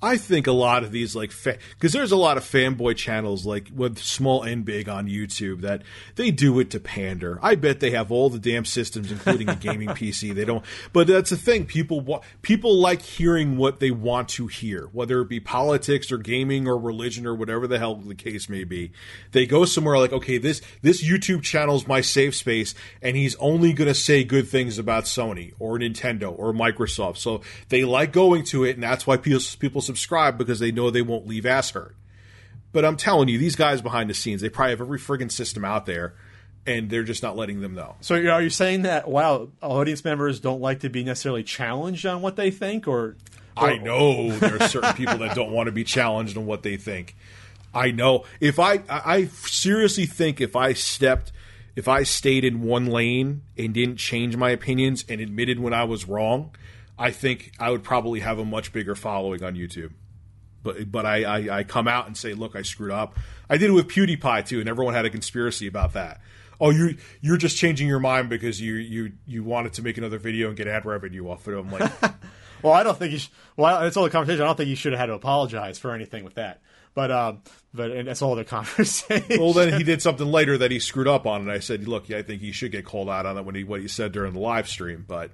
I think a lot of these like because there's a lot of fanboy channels like with small and big on YouTube that they do it to pander. I bet they have all the damn systems, including a gaming <laughs> PC. They don't, but that's the thing. People wa- people like hearing what they want to hear, whether it be politics or gaming or religion or whatever the hell the case may be. They go somewhere like, okay, this this YouTube channel is my safe space, and he's only going to say good things about Sony or Nintendo or Microsoft. So they like going to it, and that's why people people subscribe because they know they won't leave ass hurt. But I'm telling you, these guys behind the scenes, they probably have every friggin' system out there, and they're just not letting them know. So are you saying that wow, audience members don't like to be necessarily challenged on what they think, or, I know there are certain people that don't want to be challenged on what they think. I know. If I, I I seriously think if I stepped, if I stayed in one lane and didn't change my opinions and admitted when I was wrong, I think I would probably have a much bigger following on YouTube. But but I, I, I come out and say, look, I screwed up. I did it with PewDiePie too, and everyone had a conspiracy about that. Oh, you're you're just changing your mind because you you you wanted to make another video and get ad revenue off of it. I'm like, <laughs> Well, I don't think you. Sh- well, it's all the conversation. I don't think you should have had to apologize for anything with that. But um, but and that's a whole other <laughs> conversation. well, then he did something later that he screwed up on, and I said, look, yeah, I think he should get called out on it when he what he said during the live stream, but.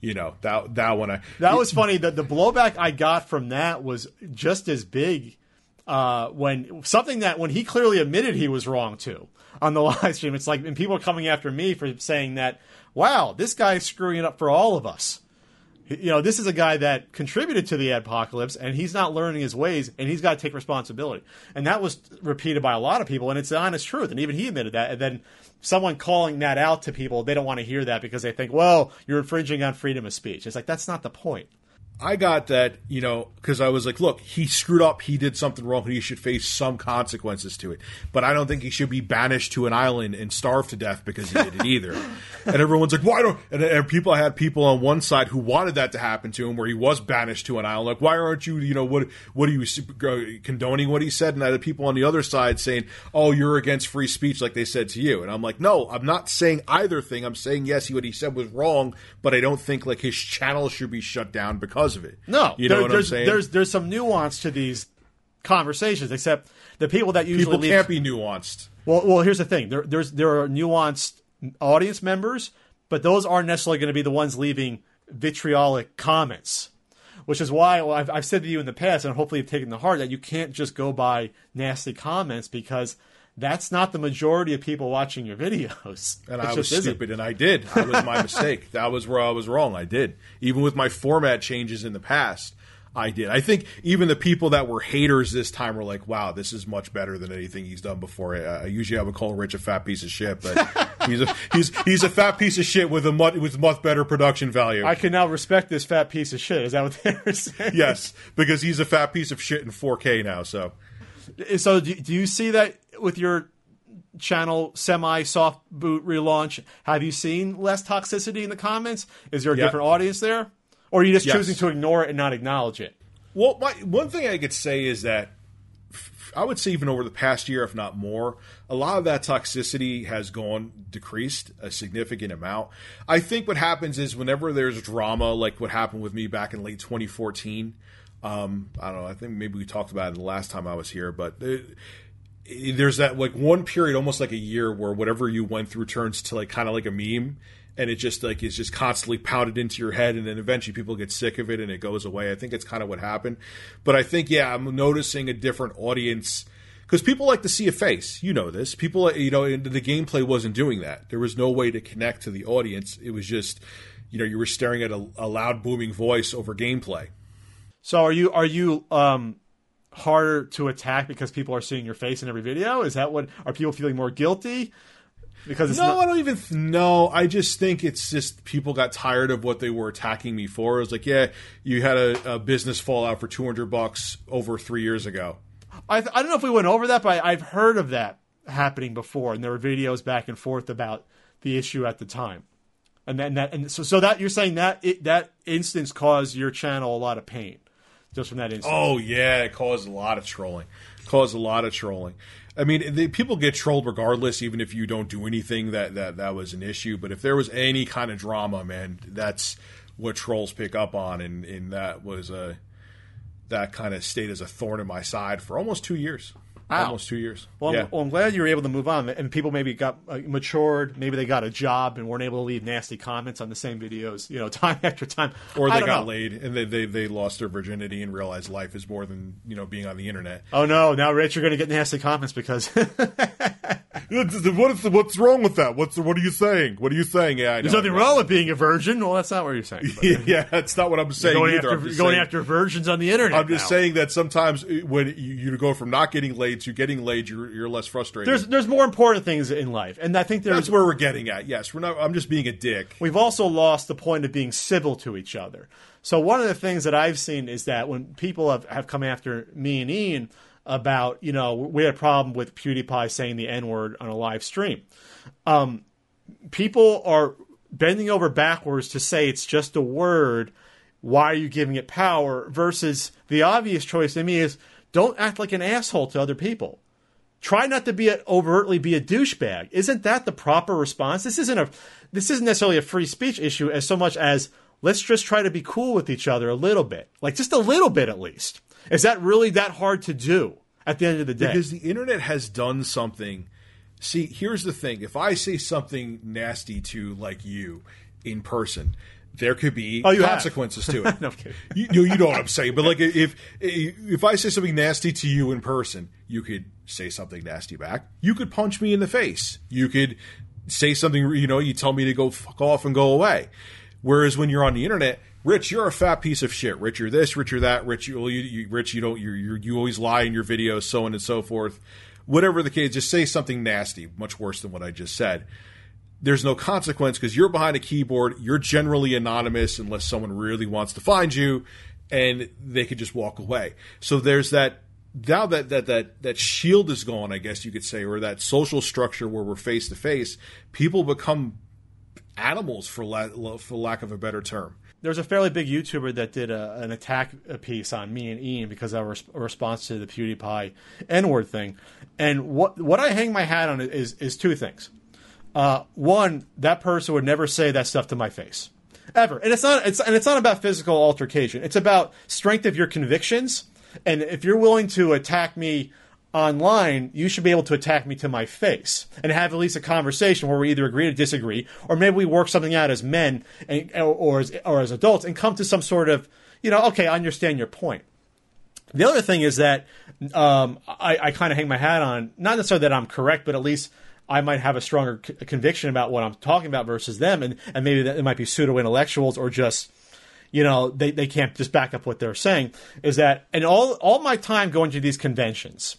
You know that that one. I that was funny. The the blowback I got from that was just as big. Uh, when something that when he clearly admitted he was wrong too on the <laughs> live stream, it's like and people are coming after me for saying that. Wow, this guy's screwing it up for all of us you know, this is a guy that contributed to the Adpocalypse, and he's not learning his ways, and he's got to take responsibility. And that was repeated by a lot of people, and it's the honest truth. And even he admitted that. And then someone calling that out to people, they don't want to hear that because they think, well, you're infringing on freedom of speech. It's like that's not the point. I got that, you know, because I was like, look, he screwed up. He did something wrong. He should face some consequences to it. But I don't think he should be banished to an island and starve to death because he did it <laughs> either. and everyone's like, why don't? And, and people I had people on one side who wanted that to happen to him, where he was banished to an island. Like, why aren't you, you know, what what are you condoning what he said? And I had people on the other side saying, oh, you're against free speech, like they said to you. And I'm like, no, I'm not saying either thing. I'm saying yes, what he said was wrong, but I don't think like his channel should be shut down because of it. No, you know there, what there's, I'm saying. There's there's some nuance to these conversations, except the people that usually people leave, can't be nuanced. Well, well, here's the thing. There there's there are nuanced audience members, but those aren't necessarily going to be the ones leaving vitriolic comments. Which is why well, I've, I've said to you in the past, and hopefully you've taken to heart that you can't just go by nasty comments because that's not the majority of people watching your videos. <laughs> And it I was stupid, isn't. and I did. That was my mistake. <laughs> That was where I was wrong. I did. Even with my format changes in the past, I did. I think even the people that were haters this time were like, "Wow, this is much better than anything he's done before." I, usually I would call Rich a fat piece of shit, but <laughs> he's a he's he's a fat piece of shit with a much with much better production value. I can now respect this fat piece of shit. Is that what they're saying? Yes, because he's a fat piece of shit in 4K now. So, so do, do you see that with your channel semi soft boot relaunch? Have you seen less toxicity in the comments? Is there a yep. different audience there? Or are you just yes. choosing to ignore it and not acknowledge it? Well, my, one thing I could say is that I would say even over the past year, if not more, a lot of that toxicity has gone decreased a significant amount. I think what happens is whenever there's drama, like what happened with me back in late 2014. Um, I don't know. I think maybe we talked about it the last time I was here, but it, there's that like one period, almost like a year, where whatever you went through turns to like kind of like a meme, and it just like is just constantly pounded into your head and then eventually people get sick of it and it goes away. I think it's kind of what happened. But I think yeah, I'm noticing a different audience because people like to see a face. You know this. People, you know, the gameplay wasn't doing that. There was no way to connect to the audience. It was just, you know, you were staring at a, a loud booming voice over gameplay. So are you are you um harder to attack because people are seeing your face in every video? Is that what are people feeling more guilty? because no, not- I don't even know. I just think it's just people got tired of what they were attacking me for. It was like, yeah, you had a, a business fallout for two hundred bucks over three years ago. I, I don't know if we went over that, but I, I've heard of that happening before, and there were videos back and forth about the issue at the time. And then that, and so, so that you're saying that it, that instance caused your channel a lot of pain, just from that instance. Oh yeah, it caused a lot of trolling. Caused a lot of trolling. I mean, the, people get trolled regardless, even if you don't do anything that, that that was an issue. But if there was any kind of drama, man, that's what trolls pick up on, and, and that was a that kind of stayed as a thorn in my side for almost two years. Wow. Almost two years. Well, yeah. I'm, well, I'm glad you were able to move on, and people maybe got uh, matured. Maybe they got a job and weren't able to leave nasty comments on the same videos, you know, <laughs> time after time. Or they got know. laid and they, they they lost their virginity and realized life is more than you know being on the internet. Oh no! Now, Rich, you're going to get nasty comments because. <laughs> what is the, what's wrong with that? What's what are you saying? What are you saying? Yeah, I there's nothing wrong with being a virgin. Well, that's not what you're saying. <laughs> yeah, that's not what I'm saying going either. After, going saying, after virgins on the internet. I'm just now. saying that sometimes eh, when you, you go from not getting laid to getting laid, you're you're, you're less frustrated. There's there's more important things in life, and I think that's where we're getting at. Yes, we're not. I'm just being a dick. We've also lost the point of being civil to each other. So one of the things that I've seen is that when people have, have come after me and Ian, about you know we had a problem with PewDiePie saying the N word on a live stream. Um, people are bending over backwards to say it's just a word. Why are you giving it power? Versus the obvious choice to me is don't act like an asshole to other people. Try not to be a, overtly be a douchebag. Isn't that the proper response? This isn't a this isn't necessarily a free speech issue as so much as let's just try to be cool with each other a little bit, like just a little bit at least. Is that really that hard to do at the end of the day? Because the internet has done something. See, here's the thing: if I say something nasty to like you in person, there could be Oh, you have. consequences to <laughs> it. No, you, you you know what I'm saying, but like if if I say something nasty to you in person, you could say something nasty back. You could punch me in the face. You could say something. You know, you tell me to go fuck off and go away. Whereas when you're on the internet, Rich, you're a fat piece of shit. Rich, you're this. Rich, you're that. Rich, you, you, you Rich, you don't. You you you always lie in your videos, so on and so forth. Whatever the case, just say something nasty, much worse than what I just said there's no consequence because you're behind a keyboard. You're generally anonymous unless someone really wants to find you, and they could just walk away. So there's that. Now that that that that shield is gone, I guess you could say, or that social structure where we're face to face, people become animals for la- for lack of a better term. There's a fairly big YouTuber that did a, an attack piece on me and Ian because of res- a response to the PewDiePie N-word thing. And what what I hang my hat on is is two things. Uh, one, that person would never say that stuff to my face, ever. And it's not it's and it's not about physical altercation. It's about strength of your convictions. And if you're willing to attack me online, you should be able to attack me to my face and have at least a conversation where we either agree to disagree, or maybe we work something out as men and, or, or as or as adults and come to some sort of you know okay, I understand your point. The other thing is that um, I, I kind of hang my hat on not necessarily that I'm correct, but at least I might have a stronger c- conviction about what I'm talking about versus them, and and maybe that it might be pseudo intellectuals or just you know they, they can't just back up what they're saying. Is that and all all my time going to these conventions,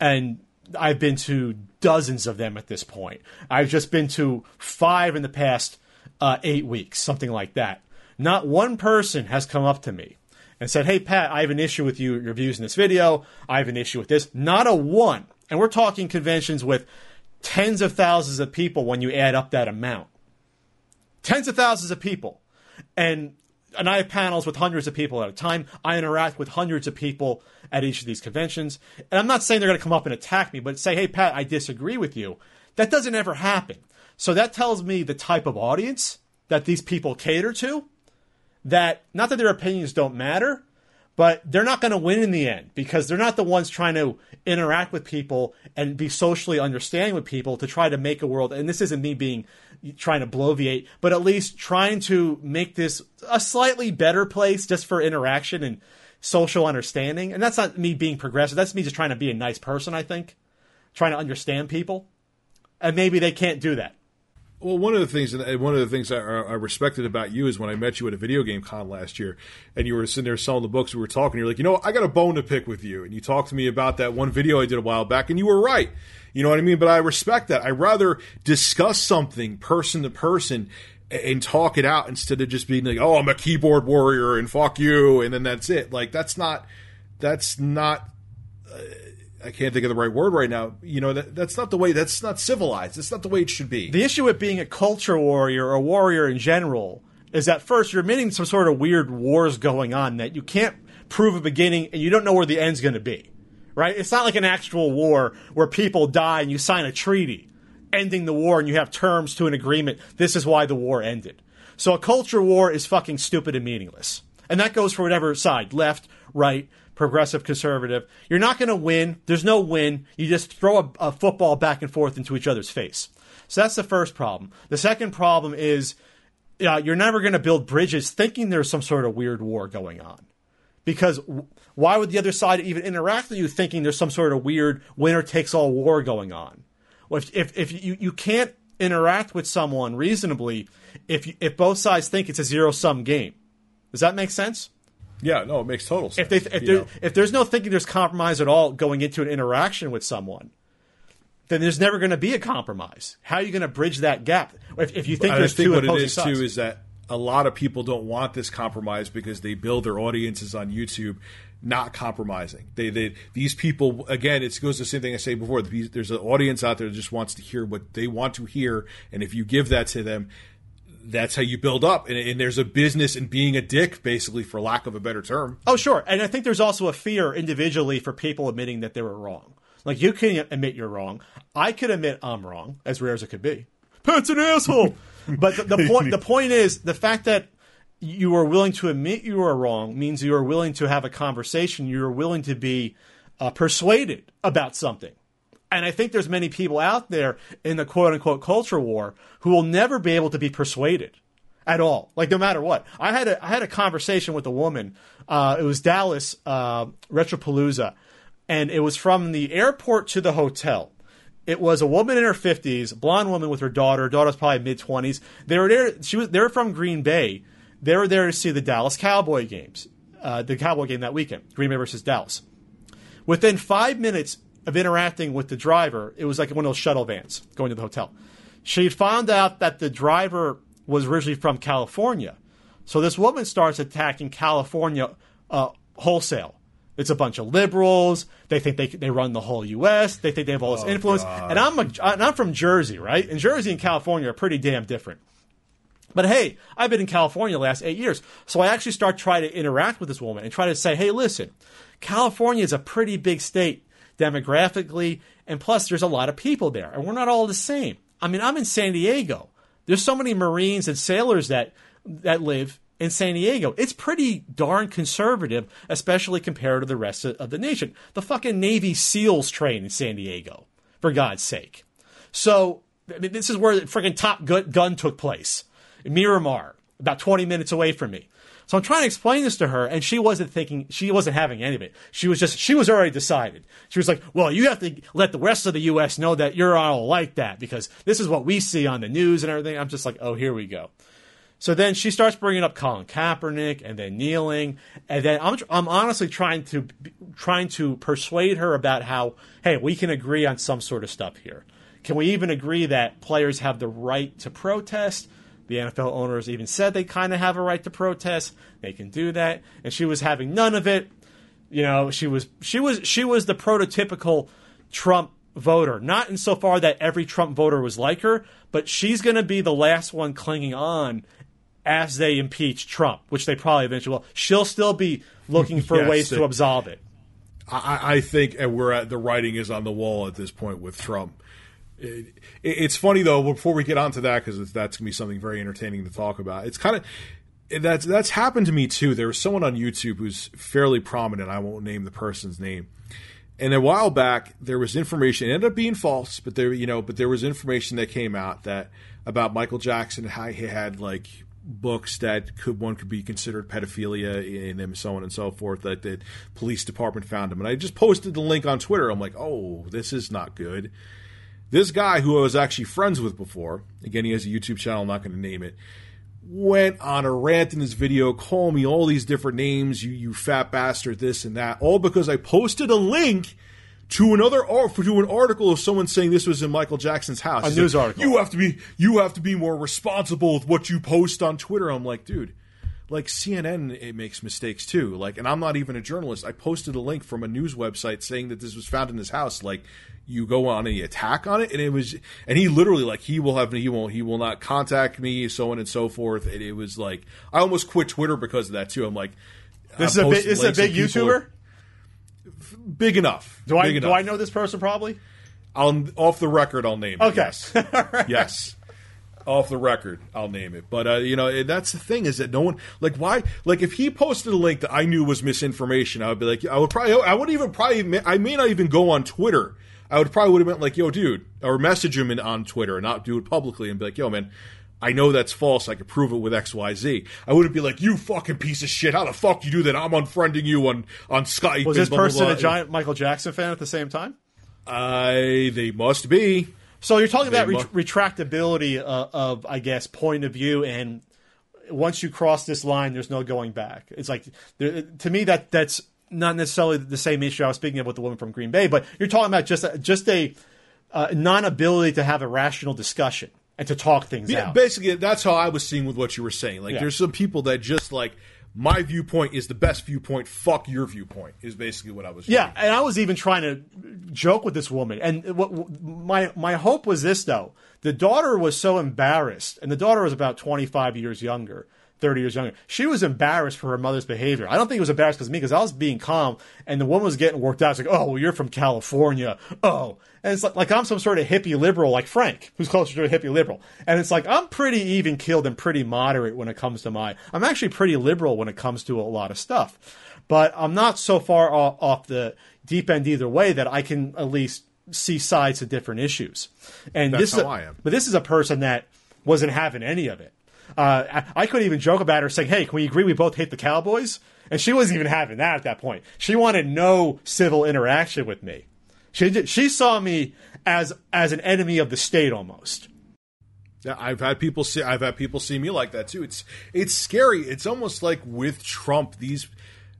and I've been to dozens of them at this point. I've just been to five in the past uh, eight weeks, something like that. Not one person has come up to me and said, "Hey Pat, I have an issue with you, your views in this video. I have an issue with this." Not a one. And we're talking conventions with tens of thousands of people when you add up that amount. Tens of thousands of people. And and I have panels with hundreds of people at a time. I interact with hundreds of people at each of these conventions. And I'm not saying they're going to come up and attack me, but say, hey, Pat, I disagree with you. That doesn't ever happen. So that tells me the type of audience that these people cater to. That, not that their opinions don't matter, but they're not going to win in the end because they're not the ones trying to interact with people and be socially understanding with people to try to make a world. And this isn't me being trying to bloviate, but at least trying to make this a slightly better place just for interaction and social understanding. And that's not me being progressive. That's me just trying to be a nice person, I think, trying to understand people. And maybe they can't do that. Well, one of the things, and uh, one of the things I, I respected about you is when I met you at a video game con last year, and you were sitting there selling the books. We were talking. You're like, you know, I got a bone to pick with you, and you talked to me about that one video I did a while back, and you were right. You know what I mean? But I respect that. I rather discuss something person to person and talk it out instead of just being like, "Oh, I'm a keyboard warrior and fuck you," and then that's it. Like that's not that's not. I can't think of the right word right now. You know that that's not the way. That's not civilized. That's not the way it should be. The issue with being a culture warrior or a warrior in general is that first you're admitting some sort of weird wars going on that you can't prove a beginning and you don't know where the end's going to be. Right? It's not like an actual war where people die and you sign a treaty ending the war and you have terms to an agreement. This is why the war ended. So a culture war is fucking stupid and meaningless. And that goes for whatever side, left, right, progressive, conservative. You're not going to win. There's no win. You just throw a, a, football back and forth into each other's face. So that's the first problem. The second problem is uh, you're never going to build bridges thinking there's some sort of weird war going on. Because why would the other side even interact with you thinking there's some sort of weird winner takes all war going on? Well, if, if, if you, you can't interact with someone reasonably if, you, if both sides think it's a zero sum game. Does that make sense? Yeah, no, it makes total sense. If, they, if, there, if there's no thinking there's compromise at all going into an interaction with someone, then there's never going to be a compromise. How are you going to bridge that gap? If, if you think I there's think two what it is sides. too is that a lot of people don't want this compromise because they build their audiences on YouTube not compromising. They, they these people again. It goes the same thing I say before. There's an audience out there that just wants to hear what they want to hear, and if you give that to them, that's how you build up. And, and, there's a business in being a dick, basically, for lack of a better term. Oh, sure. And I think there's also a fear individually for people admitting that they were wrong. Like you can admit you're wrong. I can admit I'm wrong, as rare as it could be. Pat's an asshole. <laughs> but the, the point the point is the fact that you are willing to admit you are wrong means you are willing to have a conversation. You are willing to be uh, persuaded about something. And I think there's many people out there in the quote unquote culture war who will never be able to be persuaded at all. Like no matter what. I had a I had a conversation with a woman. Uh, it was Dallas uh, Retropalooza, and it was from the airport to the hotel. It was a woman in her fifties, blonde woman with her daughter. Her daughter's probably mid twenties. They were there. She was. They were from Green Bay. They were there to see the Dallas Cowboy games, uh, the Cowboy game that weekend, Green Bay versus Dallas. Within five minutes of interacting with the driver, it was like one of those shuttle vans going to the hotel. She found out that the driver was originally from California. So this woman starts attacking California uh, wholesale. It's a bunch of liberals. They think they they run the whole U.S. They think they have all this oh, influence. God. And I'm a, and I'm from Jersey, right? And Jersey and California are pretty damn different. But hey, I've been in California the last eight years, so I actually start trying to interact with this woman and try to say, hey, listen, California is a pretty big state demographically, and plus there's a lot of people there, and we're not all the same. I mean, I'm in San Diego. There's so many Marines and sailors that that live in San Diego. It's pretty darn conservative, especially compared to the rest of, the nation. The fucking Navy SEALs train in San Diego, for God's sake. So I mean, this is where the freaking Top Gun took place, Miramar, about 20 minutes away from me. So I'm trying to explain this to her, and she wasn't thinking, she wasn't having any of it. She was just, she was already decided. She was like, well, you have to let the rest of the U.S. know that you're all like that because this is what we see on the news and everything. I'm just like, oh, here we go. So then she starts bringing up Colin Kaepernick and then kneeling, and then I'm I'm honestly trying to trying to persuade her about how hey we can agree on some sort of stuff here. Can we even agree that players have the right to protest? The NFL owners even said they kind of have a right to protest. They can do that, and she was having none of it. You know, she was she was she was the prototypical Trump voter. Not insofar that every Trump voter was like her, but she's going to be the last one clinging on as they impeach Trump, which they probably eventually will. She'll still be looking for <laughs> yes, ways to absolve it. I, I think we're at the writing is on the wall at this point with Trump. It, it's funny though. Before we get onto that, because that's gonna be something very entertaining to talk about. It's kind of that's that's happened to me too. There was someone on YouTube who's fairly prominent. I won't name the person's name. And a while back, there was information. It ended up being false, but there, you know, but there was information that came out that about Michael Jackson, how he had like books that could one could be considered pedophilia in them, so on and so forth. That the police department found him, and I just posted the link on Twitter. I'm like, oh, this is not good. This guy who I was actually friends with before, again, he has a YouTube channel, I'm not going to name it, went on a rant in his video, calling me all these different names, you, you fat bastard, this and that, all because I posted a link to another to an article of someone saying this was in Michael Jackson's house. A He's news like, article. You have to be you have to be more responsible with what you post on Twitter. I'm like, dude, like CNN it makes mistakes too. Like, and I'm not even a journalist. I posted a link from a news website saying that this was found in his house. Like, you go on any attack on it, and it was, and he literally like he will have he won't he will not contact me, so on and so forth. And it was like I almost quit Twitter because of that too. I'm like, this I'm is a big, this is a big YouTuber. Big enough. Do I big do I know this person probably? I'll off the record. I'll name it. Okay. Yes. <laughs> yes off the record, I'll name it. But uh, you know, that's the thing is that no one like why like if he posted a link that I knew was misinformation, I would be like, I would probably I wouldn't even probably I may not even go on Twitter. I would probably would have been like, yo, dude, or message him in, on Twitter and not do it publicly and be like, yo, man. I know that's false. I could prove it with X, Y, Z. I wouldn't be like, "You fucking piece of shit! How the fuck you do that? I'm unfriending you on on Skype." Was this blah, person blah, blah. a giant Michael Jackson fan at the same time? I they must be. So you're talking about retractability uh, of, I guess, point of view, and once you cross this line, there's no going back. It's like to me that that's not necessarily the same issue I was speaking of with the woman from Green Bay, but you're talking about just a, just a uh, non-ability to have a rational discussion and to talk things yeah, out. Basically, that's how I was seeing with what you were saying. Like, yeah. there's some people that just like my viewpoint is the best viewpoint. Fuck your viewpoint is basically what I was. Yeah, and I was even trying to joke with this woman, and what my my hope was this though: the daughter was so embarrassed, and the daughter was about twenty five years younger. 30 years younger. She was embarrassed for her mother's behavior. I don't think it was embarrassed because me, because I was being calm and the woman was getting worked out. It's like, oh, well, you're from California. Oh. And it's like, like I'm some sort of hippie liberal like Frank, who's closer to a hippie liberal. And it's like, I'm pretty even killed and pretty moderate when it comes to my, I'm actually pretty liberal when it comes to a lot of stuff. But I'm not so far off, off the deep end either way that I can at least see sides to different issues. And That's this is how a, I am. But this is a person that wasn't having any of it. Uh, I, couldn't even joke about her saying, "Hey, can we agree we both hate the Cowboys?" And she wasn't even having that at that point. She wanted no civil interaction with me. She did, she saw me as as an enemy of the state almost. Yeah, I've had people see I've had people see me like that too. It's it's scary. It's almost like with Trump these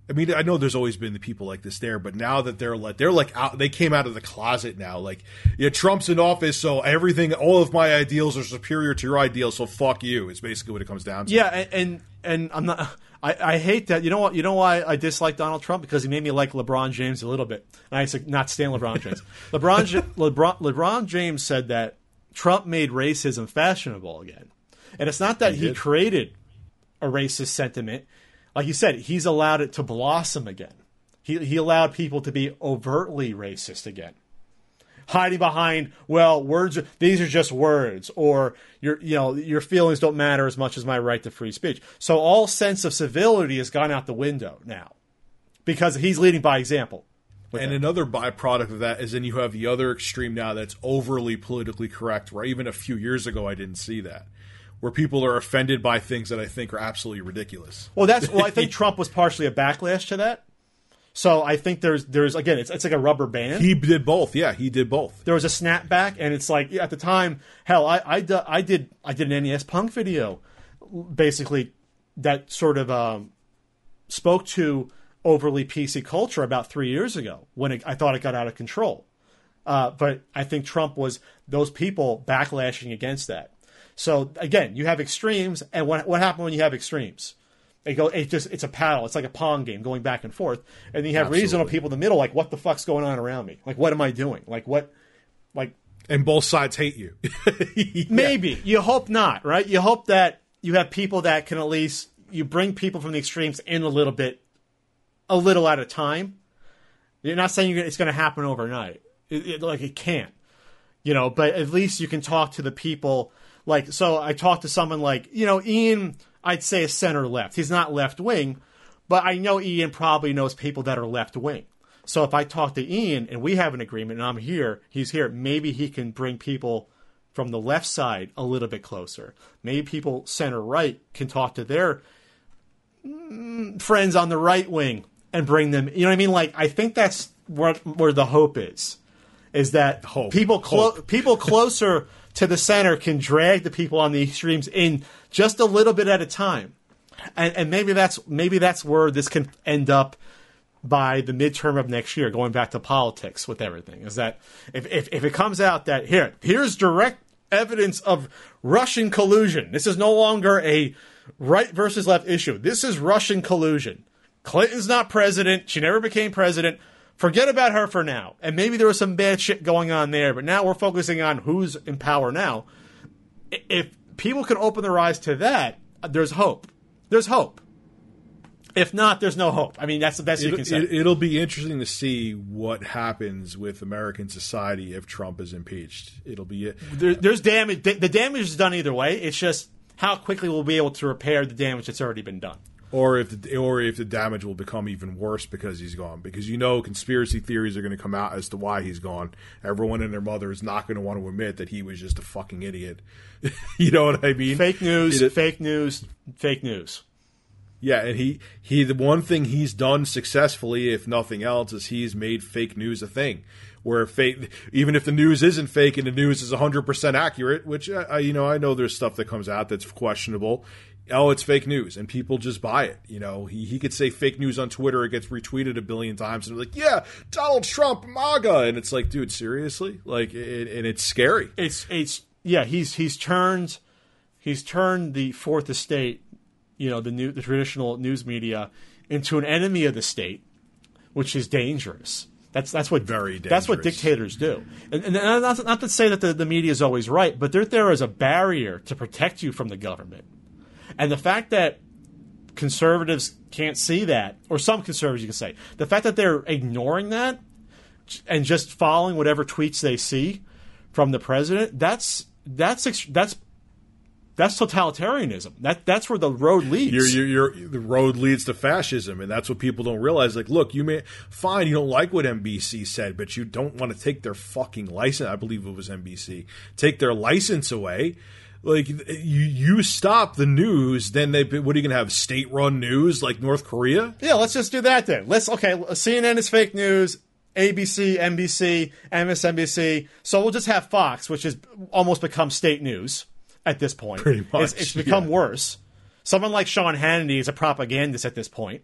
I mean, I know there's always been the people like this there, but now that they're like they're like out, they came out of the closet now. Like, yeah, Trump's in office, so everything, all of my ideals are superior to your ideals. So fuck you. It's basically what it comes down to. Yeah, and and, and I'm not. I, I hate that. You know what? You know why I dislike Donald Trump because he made me like LeBron James a little bit. And I used to not stand LeBron James. <laughs> LeBron LeBron LeBron James said that Trump made racism fashionable again, and it's not that he, did. created a racist sentiment. Like you said, he's allowed it to blossom again. He he allowed people to be overtly racist again hiding behind well words these are just words or your you know your feelings don't matter as much as my right to free speech so all sense of civility has gone out the window now because he's leading by example And another byproduct of that is then you have the other extreme now that's overly politically correct, where even a few years ago I didn't see that. Where people are offended by things that I think are absolutely ridiculous. well that's well i think <laughs> trump was partially a backlash to that so i think there's there's again it's, it's like a rubber band He did both. Yeah, he did both. there was a snapback, and it's like at the time, hell, I I, I did I did an NES Punk video, basically that sort of um, spoke to overly PC culture about three years ago when it, I thought it got out of control. Uh, but I think Trump was those people backlashing against that. So again, you have extremes, and what what happened when you have extremes? It go it just it's a paddle. It's like a pong game going back and forth, and then you have reasonable people in the middle. Like, what the fuck's going on around me? Like, what am I doing? Like, what? Like, And both sides hate you. <laughs> Maybe you hope not, right? You hope that you have people that can at least you bring people from the extremes in a little bit, a little at a time. You're not saying you're it's going to happen overnight, it, it- like it can't, you know. But at least you can talk to the people. Like, so I talked to someone like you know Ian. I'd say is center left. He's not left wing, but I know Ian probably knows people that are left wing. So if I talk to Ian and we have an agreement and I'm here, he's here, maybe he can bring people from the left side a little bit closer. Maybe people center right can talk to their mm, friends on the right wing and bring them. You know what I mean? Like I think that's where where the hope is, is that Hope. people clo- people closer to the center can drag the people on the extremes in just a little bit at a time, and and maybe that's maybe that's where this can end up by the midterm of next year, going back to politics with everything, is that if, if, if it comes out that here, here's direct evidence of Russian collusion. This is no longer a right versus left issue. This is Russian collusion. Clinton's not president. She never became president. Forget about her for now. And maybe there was some bad shit going on there, but now we're focusing on who's in power now. If people can open their eyes to that, there's hope. There's hope. If not, there's no hope. I mean, that's the best you It, can say. it, it'll be interesting to see what happens with American society if Trump is impeached. It'll be there, there's damage. The damage is done either way. It's just how quickly we'll be able to repair the damage that's already been done. Or if the, or if the damage will become even worse because he's gone. Because you know conspiracy theories are going to come out as to why he's gone. Everyone and their mother is not going to want to admit that he was just a fucking idiot. <laughs> you know what I mean? Fake news, It- fake news, fake news. Yeah, and he he the one thing he's done successfully, if nothing else, is he's made fake news a thing. Where fake, even if the news isn't fake and the news is hundred percent accurate, which I, I, you know I know there's stuff that comes out that's questionable. Oh, it's fake news, and people just buy it. You know, he he could say fake news on Twitter, it gets retweeted a billion times, and they're like, yeah, Donald Trump, MAGA, and it's like, dude, seriously, like, it, and it's scary. It's it's yeah. He's he's turned he's turned the fourth estate you know the new the traditional news media into an enemy of the state, which is dangerous. That's that's what Very that's what dictators do. And, and not, not to say that the, the media is always right, but they're there as a barrier to protect you from the government. And the fact that conservatives can't see that, or some conservatives you can say, the fact that they're ignoring that and just following whatever tweets they see from the president, that's that's that's that's totalitarianism. That that's where the road leads. You're, you're, you're, the road leads to fascism, and that's what people don't realize. Like, look, you may fine, you don't like what NBC said, but you don't want to take their fucking license. I believe it was NBC. Take their license away. Like you, you stop the news, then they. What are you gonna have? State-run news like North Korea? Yeah, let's just do that then. Let's okay. CNN is fake news. ABC, NBC, MSNBC. So we'll just have Fox, which has almost become state news at this point. Pretty much, It's, it's become yeah. worse. Someone like Sean Hannity is a propagandist at this point.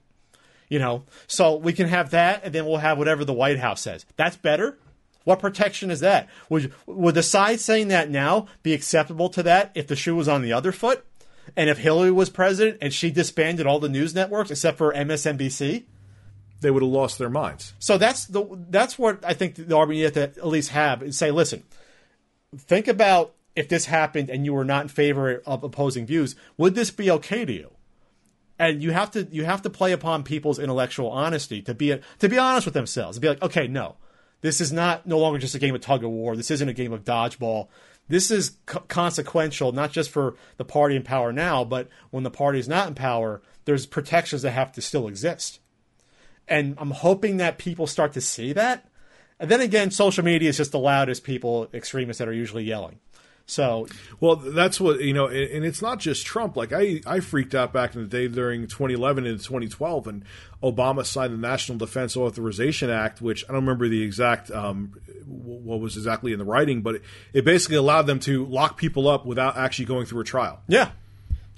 You know, so we can have that, and then we'll have whatever the White House says. That's better. What protection is that? Would would the side saying that now be acceptable to that if the shoe was on the other foot, and if Hillary was president and she disbanded all the news networks except for MSNBC? They would have lost their minds. So that's the that's what I think the you have to at least have and say, listen, think about if this happened and you were not in favor of opposing views, would this be okay to you? And you have to you have to play upon people's intellectual honesty to be to be honest with themselves and be like, okay, no, this is not no longer just a game of tug of war. This isn't a game of dodgeball. This is co- consequential, not just for the party in power now, but when the party is not in power, there's protections that have to still exist and I'm hoping that people start to see that. And then again, social media is just the loudest people, extremists that are usually yelling. So Well, that's what you know, and and it's not just Trump. Like I, I freaked out back in the day during 2011 and 2012, and Obama signed the National Defense Authorization Act, which I don't remember the exact um, what was exactly in the writing, but it, it basically allowed them to lock people up without actually going through a trial. yeah,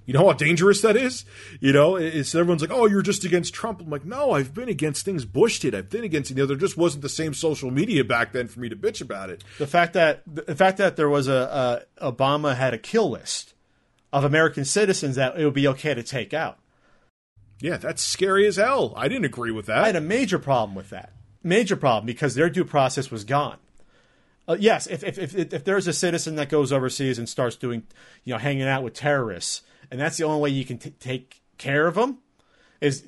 You know how dangerous that is. You know, it's everyone's like, "Oh, you're just against Trump." I'm like, "No, I've been against things Bush did. I've been against you know, there just wasn't the same social media back then for me to bitch about it." the fact that the fact that there was a, a Obama had a kill list of American citizens that it would be okay to take out. Yeah, that's scary as hell. I didn't agree with that. I had a major problem with that. Major problem because their due process was gone. Uh, yes, if, if, if, if there's a citizen that goes overseas and starts doing, you know, hanging out with terrorists, and that's the only way you can t- take care of them, is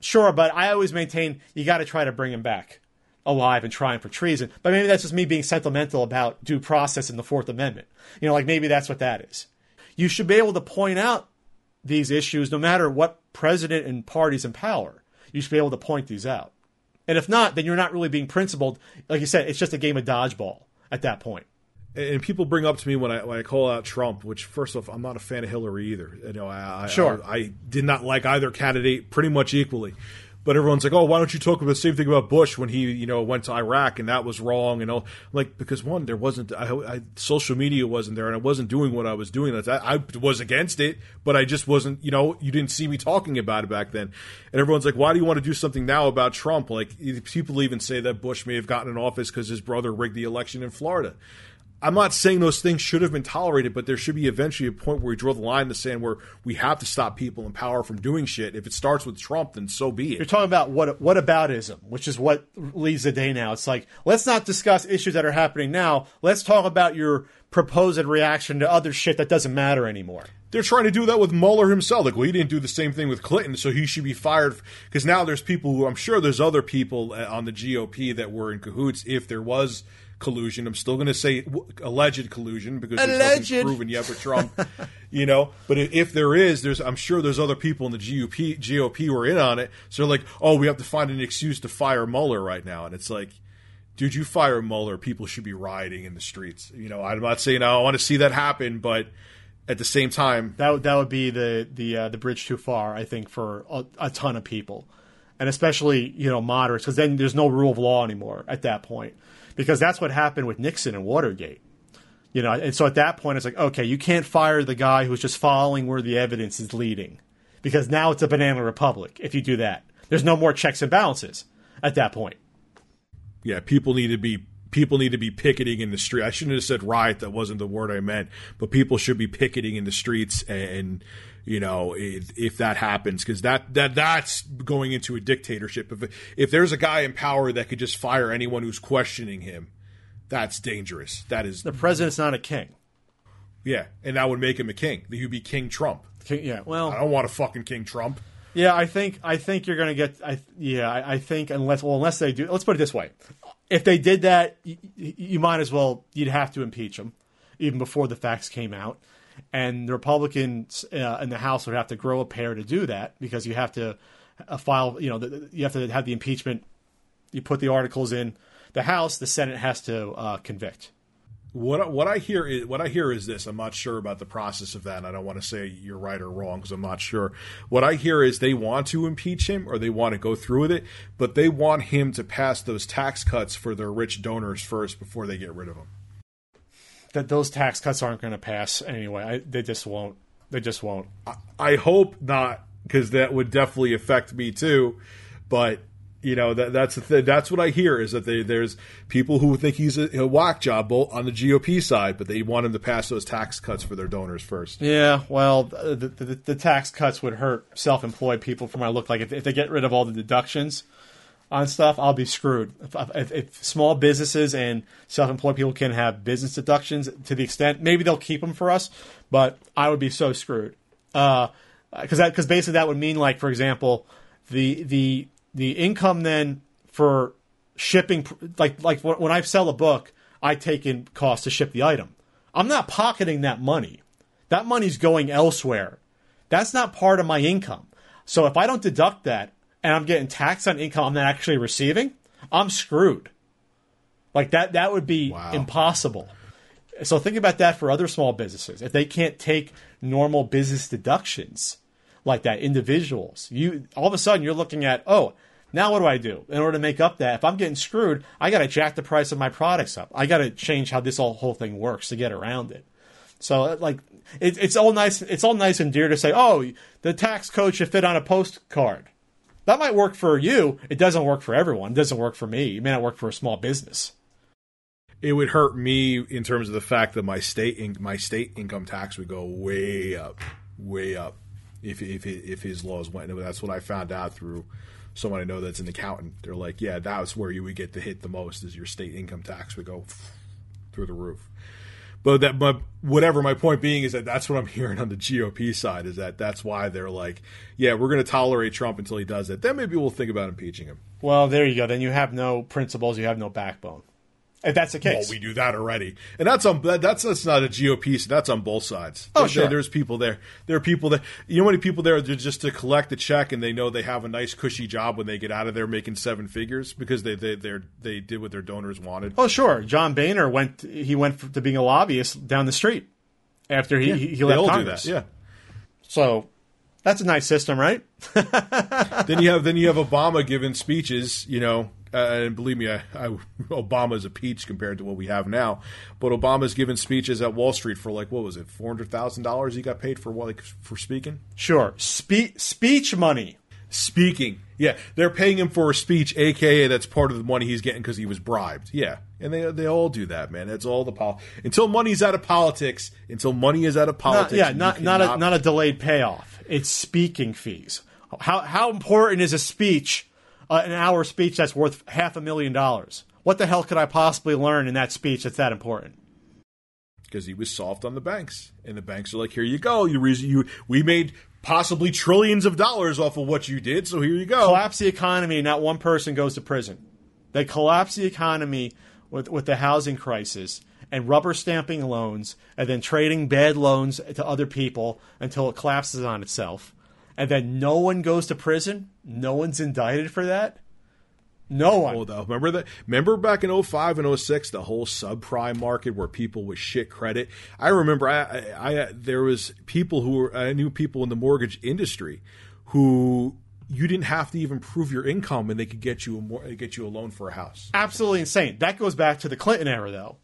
sure. But I always maintain you got to try to bring him back alive and try trying for treason. But maybe that's just me being sentimental about due process in the Fourth Amendment. You know, like maybe that's what that is. You should be able to point out these issues no matter what president and parties in power. You should be able to point these out. And if not, then you're not really being principled. Like you said, it's just a game of dodgeball at that point. And people bring up to me when I when I call out Trump, which first off, I'm not a fan of Hillary either. You know, I, I Sure. I, I did not like either candidate pretty much equally. But everyone's like, "Oh, why don't you talk about the same thing about Bush when he, you know, went to Iraq and that was wrong?" And all like because one, there wasn't I, I, social media wasn't there, and I wasn't doing what I was doing. I, I was against it, but I just wasn't. You know, you didn't see me talking about it back then. And everyone's like, "Why do you want to do something now about Trump?" Like people even say that Bush may have gotten in office because his brother rigged the election in Florida. I'm not saying those things should have been tolerated, but there should be eventually a point where we draw the line in the sand where we have to stop people in power from doing shit. If it starts with Trump, then so be it. You're talking about what what aboutism, which is what leads the day now. It's like let's not discuss issues that are happening now. Let's talk about your proposed reaction to other shit that doesn't matter anymore. They're trying to do that with Mueller himself. Like, well, he didn't do the same thing with Clinton, so he should be fired. Because now there's people who I'm sure there's other people uh, on the GOP that were in cahoots. If there was collusion, I'm still going to say alleged collusion because there's Alleged. nothing proven yet for Trump. <laughs> you know, but if there is, there's I'm sure there's other people in the GOP GOP who are in on it. So they're like, oh, we have to find an excuse to fire Mueller right now, and it's like. Dude, you fire Mueller, people should be rioting in the streets. You know, I'm not saying I want to see that happen, but at the same time, That would that would be the the uh, the bridge too far, I think, for a, a ton of people, and especially you know moderates, because then there's no rule of law anymore at that point, because that's what happened with Nixon and Watergate. You know, and so at that point, it's like, okay, you can't fire the guy who's just following where the evidence is leading, because now it's a banana republic. If you do that, there's no more checks and balances at that point. yeah, people need to be people need to be picketing in the street. I shouldn't have said riot. That wasn't the word I meant. But people should be picketing in the streets, and you know, if, if that happens, because that that that's going into a dictatorship. If if there's a guy in power that could just fire anyone who's questioning him, that's dangerous. That is the president's not a king. Yeah, and that would make him a king. He'd be King Trump. King, yeah, well, I don't want a fucking King Trump. Yeah, I think I think you're going to get. I yeah, I, I, think unless well, unless they do. Let's put it this way: if they did that, you, you might as well. You'd have to impeach him even before the facts came out, and the Republicans uh, in the House would have to grow a pair to do that because you have to uh, file. You know, the, you have to have the impeachment. You put the articles in the House. The Senate has to uh, convict. What what I hear is what I hear is this. I'm not sure about the process of that. I don't want to say you're right or wrong because I'm not sure. What I hear is they want to impeach him or they want to go through with it, but they want him to pass those tax cuts for their rich donors first before they get rid of him. That those tax cuts aren't going to pass anyway. I, they just won't. They just won't. I, I hope not because that would definitely affect me too. But you know that that's thing. That's what I hear is that they, there's people who think he's a, a whack job on the GOP side, but they want him to pass those tax cuts for their donors first. Yeah, well, the, the, the tax cuts would hurt self-employed people. From what I look like, if, if, they get rid of all the deductions on stuff, I'll be screwed. If, if, if small businesses and self-employed people can have business deductions to the extent, maybe they'll keep them for us, but I would be so screwed. Because uh, that because basically that would mean like, for example, the the the income then for shipping, like like when I sell a book, I take in cost to ship the item. I'm not pocketing that money. That money's going elsewhere. That's not part of my income. So if I don't deduct that and I'm getting taxed on income I'm not actually receiving, I'm screwed. Like that that would be wow. impossible. So think about that for other small businesses. If they can't take normal business deductions, like that, individuals. You all of a sudden you're looking at, oh, now what do I do in order to make up that? If I'm getting screwed, I got to jack the price of my products up. I got to change how this whole, whole thing works to get around it. So uh, like it, it's all nice. It's all nice and dear to say, oh, the tax code should fit on a postcard. That might work for you. It doesn't work for everyone. It doesn't work for me. It may not work for a small business. It would hurt me in terms of the fact that my state in, my state income tax would go way up, way up if if if his laws went. That's what I found out through someone I know that's an accountant. They're like, yeah, that's where you would get to hit the most is your state income tax would go through the roof. But that, but whatever. My point being is that that's what I'm hearing on the GOP side is that that's why they're like, yeah, we're going to tolerate Trump until he does it. Then maybe we'll think about impeaching him. Well, there you go. Then you have no principles. You have no backbone. If that's the case, well, we do that already, and that's on that's that's not a GOP. So that's on both sides. Oh, there, sure. There's people there. There are people that you know, how many people there are just to collect the check, and they know they have a nice cushy job when they get out of there making seven figures because they they they they did what their donors wanted. Oh, sure. John Boehner went. He went to being a lobbyist down the street after he yeah, he left Congress. Yeah. So that's a nice system, right? <laughs> then you have then you have Obama giving speeches, you know, uh, and believe me, I, I, Obama's a peach compared to what we have now. But Obama's given speeches at Wall Street for like what was it, four hundred thousand dollars? He got paid for like for speaking. Sure, Spe- speech money. Speaking, yeah, they're paying him for a speech, aka that's part of the money he's getting because he was bribed. Yeah, and they they all do that, man. That's all the pol- until money's out of politics. Until money is out of politics, not, yeah, not not a, not a delayed payoff. It's speaking fees. How how important is a speech? Uh, an hour speech that's worth half a million dollars. What the hell could I possibly learn in that speech that's that important? Because he was soft on the banks, and the banks are like, "Here you go. You, you we made possibly trillions of dollars off of what you did, so here you go." Collapse the economy, not one person goes to prison. They collapse the economy with with the housing crisis and rubber stamping loans, and then trading bad loans to other people until it collapses on itself and then no one goes to prison, no one's indicted for that. No one. Though. Remember that? Remember back in 05 and 06, the whole subprime market where people with shit credit. I remember I, I, I there was people who were I knew people in the mortgage industry who you didn't have to even prove your income and they could get you a more, get you a loan for a house. Absolutely insane. That goes back to the Clinton era though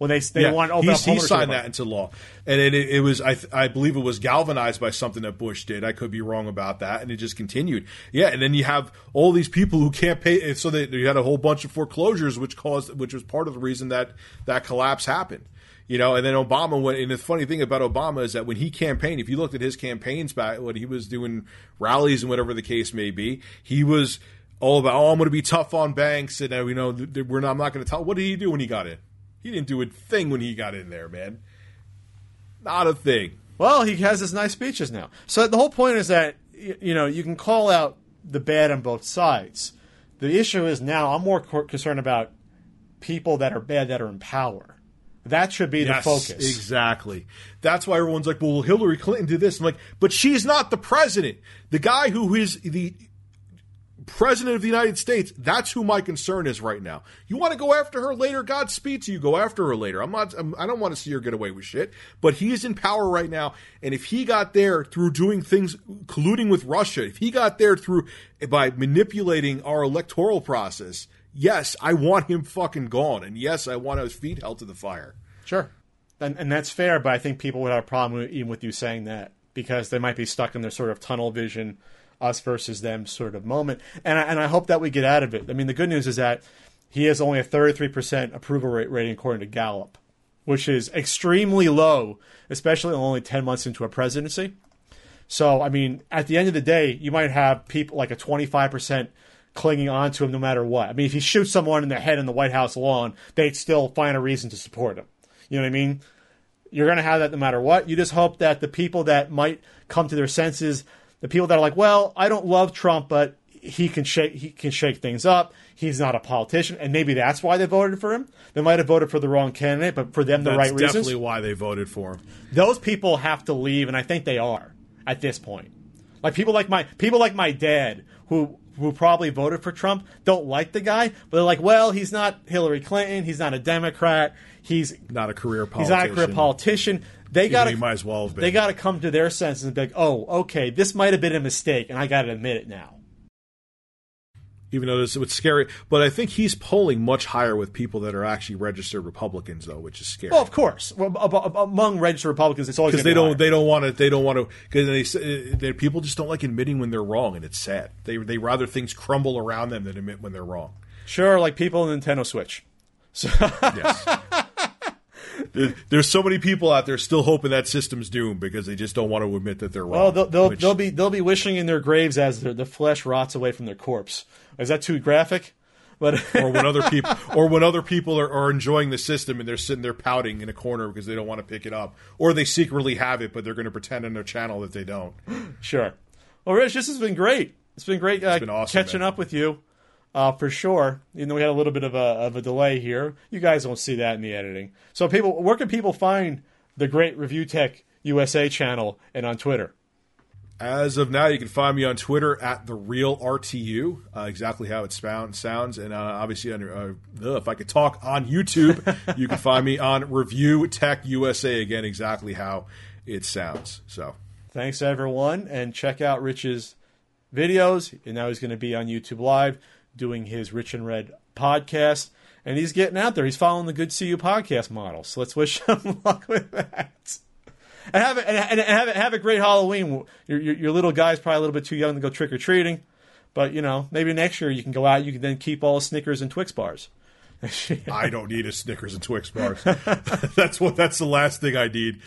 when they they Yeah, want to open he, up he signed that into law, and it, it was I, th- I believe it was galvanized by something that Bush did. I could be wrong about that, and it just continued. Yeah, and then you have all these people who can't pay, so they, you had a whole bunch of foreclosures, which caused which was part of the reason that that collapse happened. You know, and then Obama went. And the funny thing about Obama is that when he campaigned, if you looked at his campaigns back when he was doing rallies and whatever the case may be, he was all about, oh, I'm going to be tough on banks, and uh, you know, we're not, I'm not going to tell. What did he do when he got in? He didn't do a thing when he got in there, man. Not a thing. Well, he has his nice speeches now. So the whole point is that you know you can call out the bad on both sides. The issue is now I'm more concerned about people that are bad that are in power. That should be the focus. Exactly. That's why everyone's like, well, Hillary Clinton did this. I'm like, but she's not the president. The guy who is the president of the United States, that's who my concern is right now. You want to go after her later? Godspeed to you. Go after her later. I'm not, I'm, I don't want to see her get away with shit, but he's in power right now. And if he got there through doing things, colluding with Russia, if he got there through, by manipulating our electoral process, yes, I want him fucking gone. And yes, I want his feet held to the fire. Sure, and, and that's fair. But I think people would have a problem even with you saying that because they might be stuck in their sort of tunnel vision, us versus them sort of moment. And I, and I hope that we get out of it. I mean, the good news is that he has only a 33% approval rate rating according to Gallup, which is extremely low, especially only 10 months into a presidency. So, I mean, at the end of the day, you might have people like a 25% clinging on to him no matter what. I mean, if he shoots someone in the head in the White House lawn, they'd still find a reason to support him. You know what I mean? You're going to have that no matter what. You just hope that the people that might come to their senses, the people that are like, well, I don't love Trump, but he can shake he can shake things up. He's not a politician, and maybe that's why they voted for him. They might have voted for the wrong candidate, but for them the That's right reasons That's definitely why they voted for him. those people have to leave, and I think they are at this point. Like people like my people like my dad, who who probably voted for Trump, don't like the guy, but they're like, well, he's not Hillary Clinton, he's not a Democrat, he's Not a career he's politician. not a career politician. They got he might as well have been. They got to come to their senses and be like, oh, okay, this might have been a mistake, and I got to admit it now. Even though this it's scary, but I think he's polling much higher with people that are actually registered Republicans, though, which is scary. Well, of course, well, ab- among registered Republicans, it's always because they be don't they don't want to they don't want to because they, they people just don't like admitting when they're wrong and it's sad they they rather things crumble around them than admit when they're wrong sure, like people in Nintendo Switch. So <laughs> yes there's so many people out there still hoping that system's doomed because they just don't want to admit that they're wrong Well, they'll they'll, which- they'll be they'll be wishing in their graves as their, the flesh rots away from their corpse. Is that too graphic? But <laughs> or when other people or when other people are, are enjoying the system and they're sitting there pouting in a corner because they don't want to pick it up or they secretly have it but they're going to pretend on their channel that they don't sure. Well, Rich, this has been great. It's been great uh, been awesome, catching man. up with you, uh, for sure. Even though we had a little bit of a of a delay here, you guys won't see that in the editing. So, people, where can people find the Great Review Tech USA channel and on Twitter? As of now, you can find me on Twitter at the real RTU, uh, exactly how it sound, sounds, and uh, obviously on, uh, if I could talk on YouTube, <laughs> you can find me on Review Tech USA again, exactly how it sounds. So Thanks everyone, and check out Rich's videos. And now he's going to be on YouTube Live doing his Rich and Red podcast, and he's getting out there. He's following the Good CU podcast model. So let's wish <laughs> him luck with that. And have a, and, have a, have a great Halloween. Your, your your little guy's probably a little bit too young to go trick or treating, but you know maybe next year you can go out. You can then keep all the Snickers and Twix bars. <laughs> I don't need a Snickers and Twix bars. <laughs> that's what. That's the last thing I need.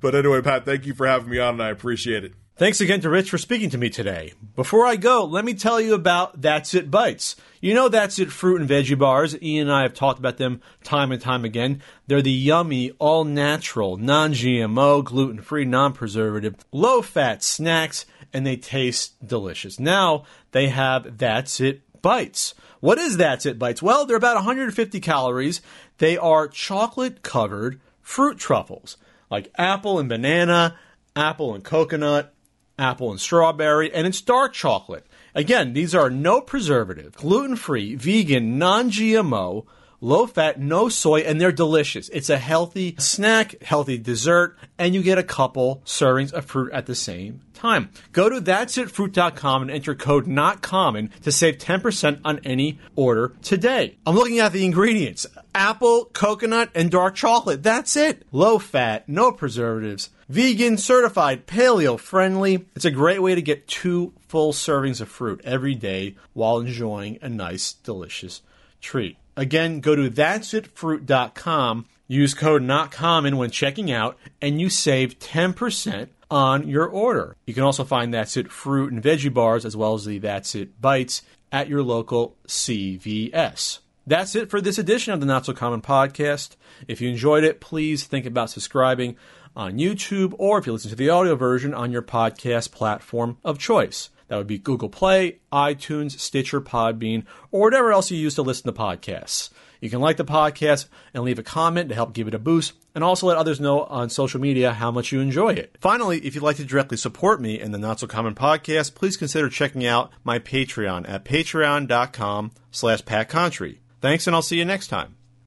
But anyway, Pat, thank you for having me on, and I appreciate it. Thanks again to Rich for speaking to me today. Before I go, let me tell you about That's It Bites. You know That's It fruit and veggie bars. Ian and I have talked about them time and time again. They're the yummy, all natural, non GMO, gluten free, non preservative, low fat snacks, and they taste delicious. Now they have That's It Bites. What is That's It Bites? Well, they're about 150 calories. They are chocolate covered fruit truffles, like apple and banana, apple and coconut, apple and strawberry, and it's dark chocolate. Again, these are no preservative, gluten free, vegan, non GMO, low fat, no soy, and they're delicious. It's a healthy snack, healthy dessert, and you get a couple servings of fruit at the same time. Go to that'sitfruit.com and enter code not common to save 10% on any order today. I'm looking at the ingredients. apple, coconut, and dark chocolate. That's it. Low fat, no preservatives, vegan, certified, paleo friendly. It's a great way to get two full servings of fruit every day while enjoying a nice, delicious treat. Again, go to that'sitfruit.com, use code NOTCOMMON when checking out, and you save 10% on your order. You can also find That's It fruit and veggie bars as well as the That's It bites at your local CVS. That's it for this edition of the Not So Common podcast. If you enjoyed it, please think about subscribing on YouTube or if you listen to the audio version on your podcast platform of choice. That would be Google Play, iTunes, Stitcher, Podbean, or whatever else you use to listen to podcasts. You can like the podcast and leave a comment to help give it a boost, and also let others know on social media how much you enjoy it. Finally, if you'd like to directly support me in the Not So Common podcast, please consider checking out my Patreon at patreon.com slash patcontri. Thanks, and I'll see you next time.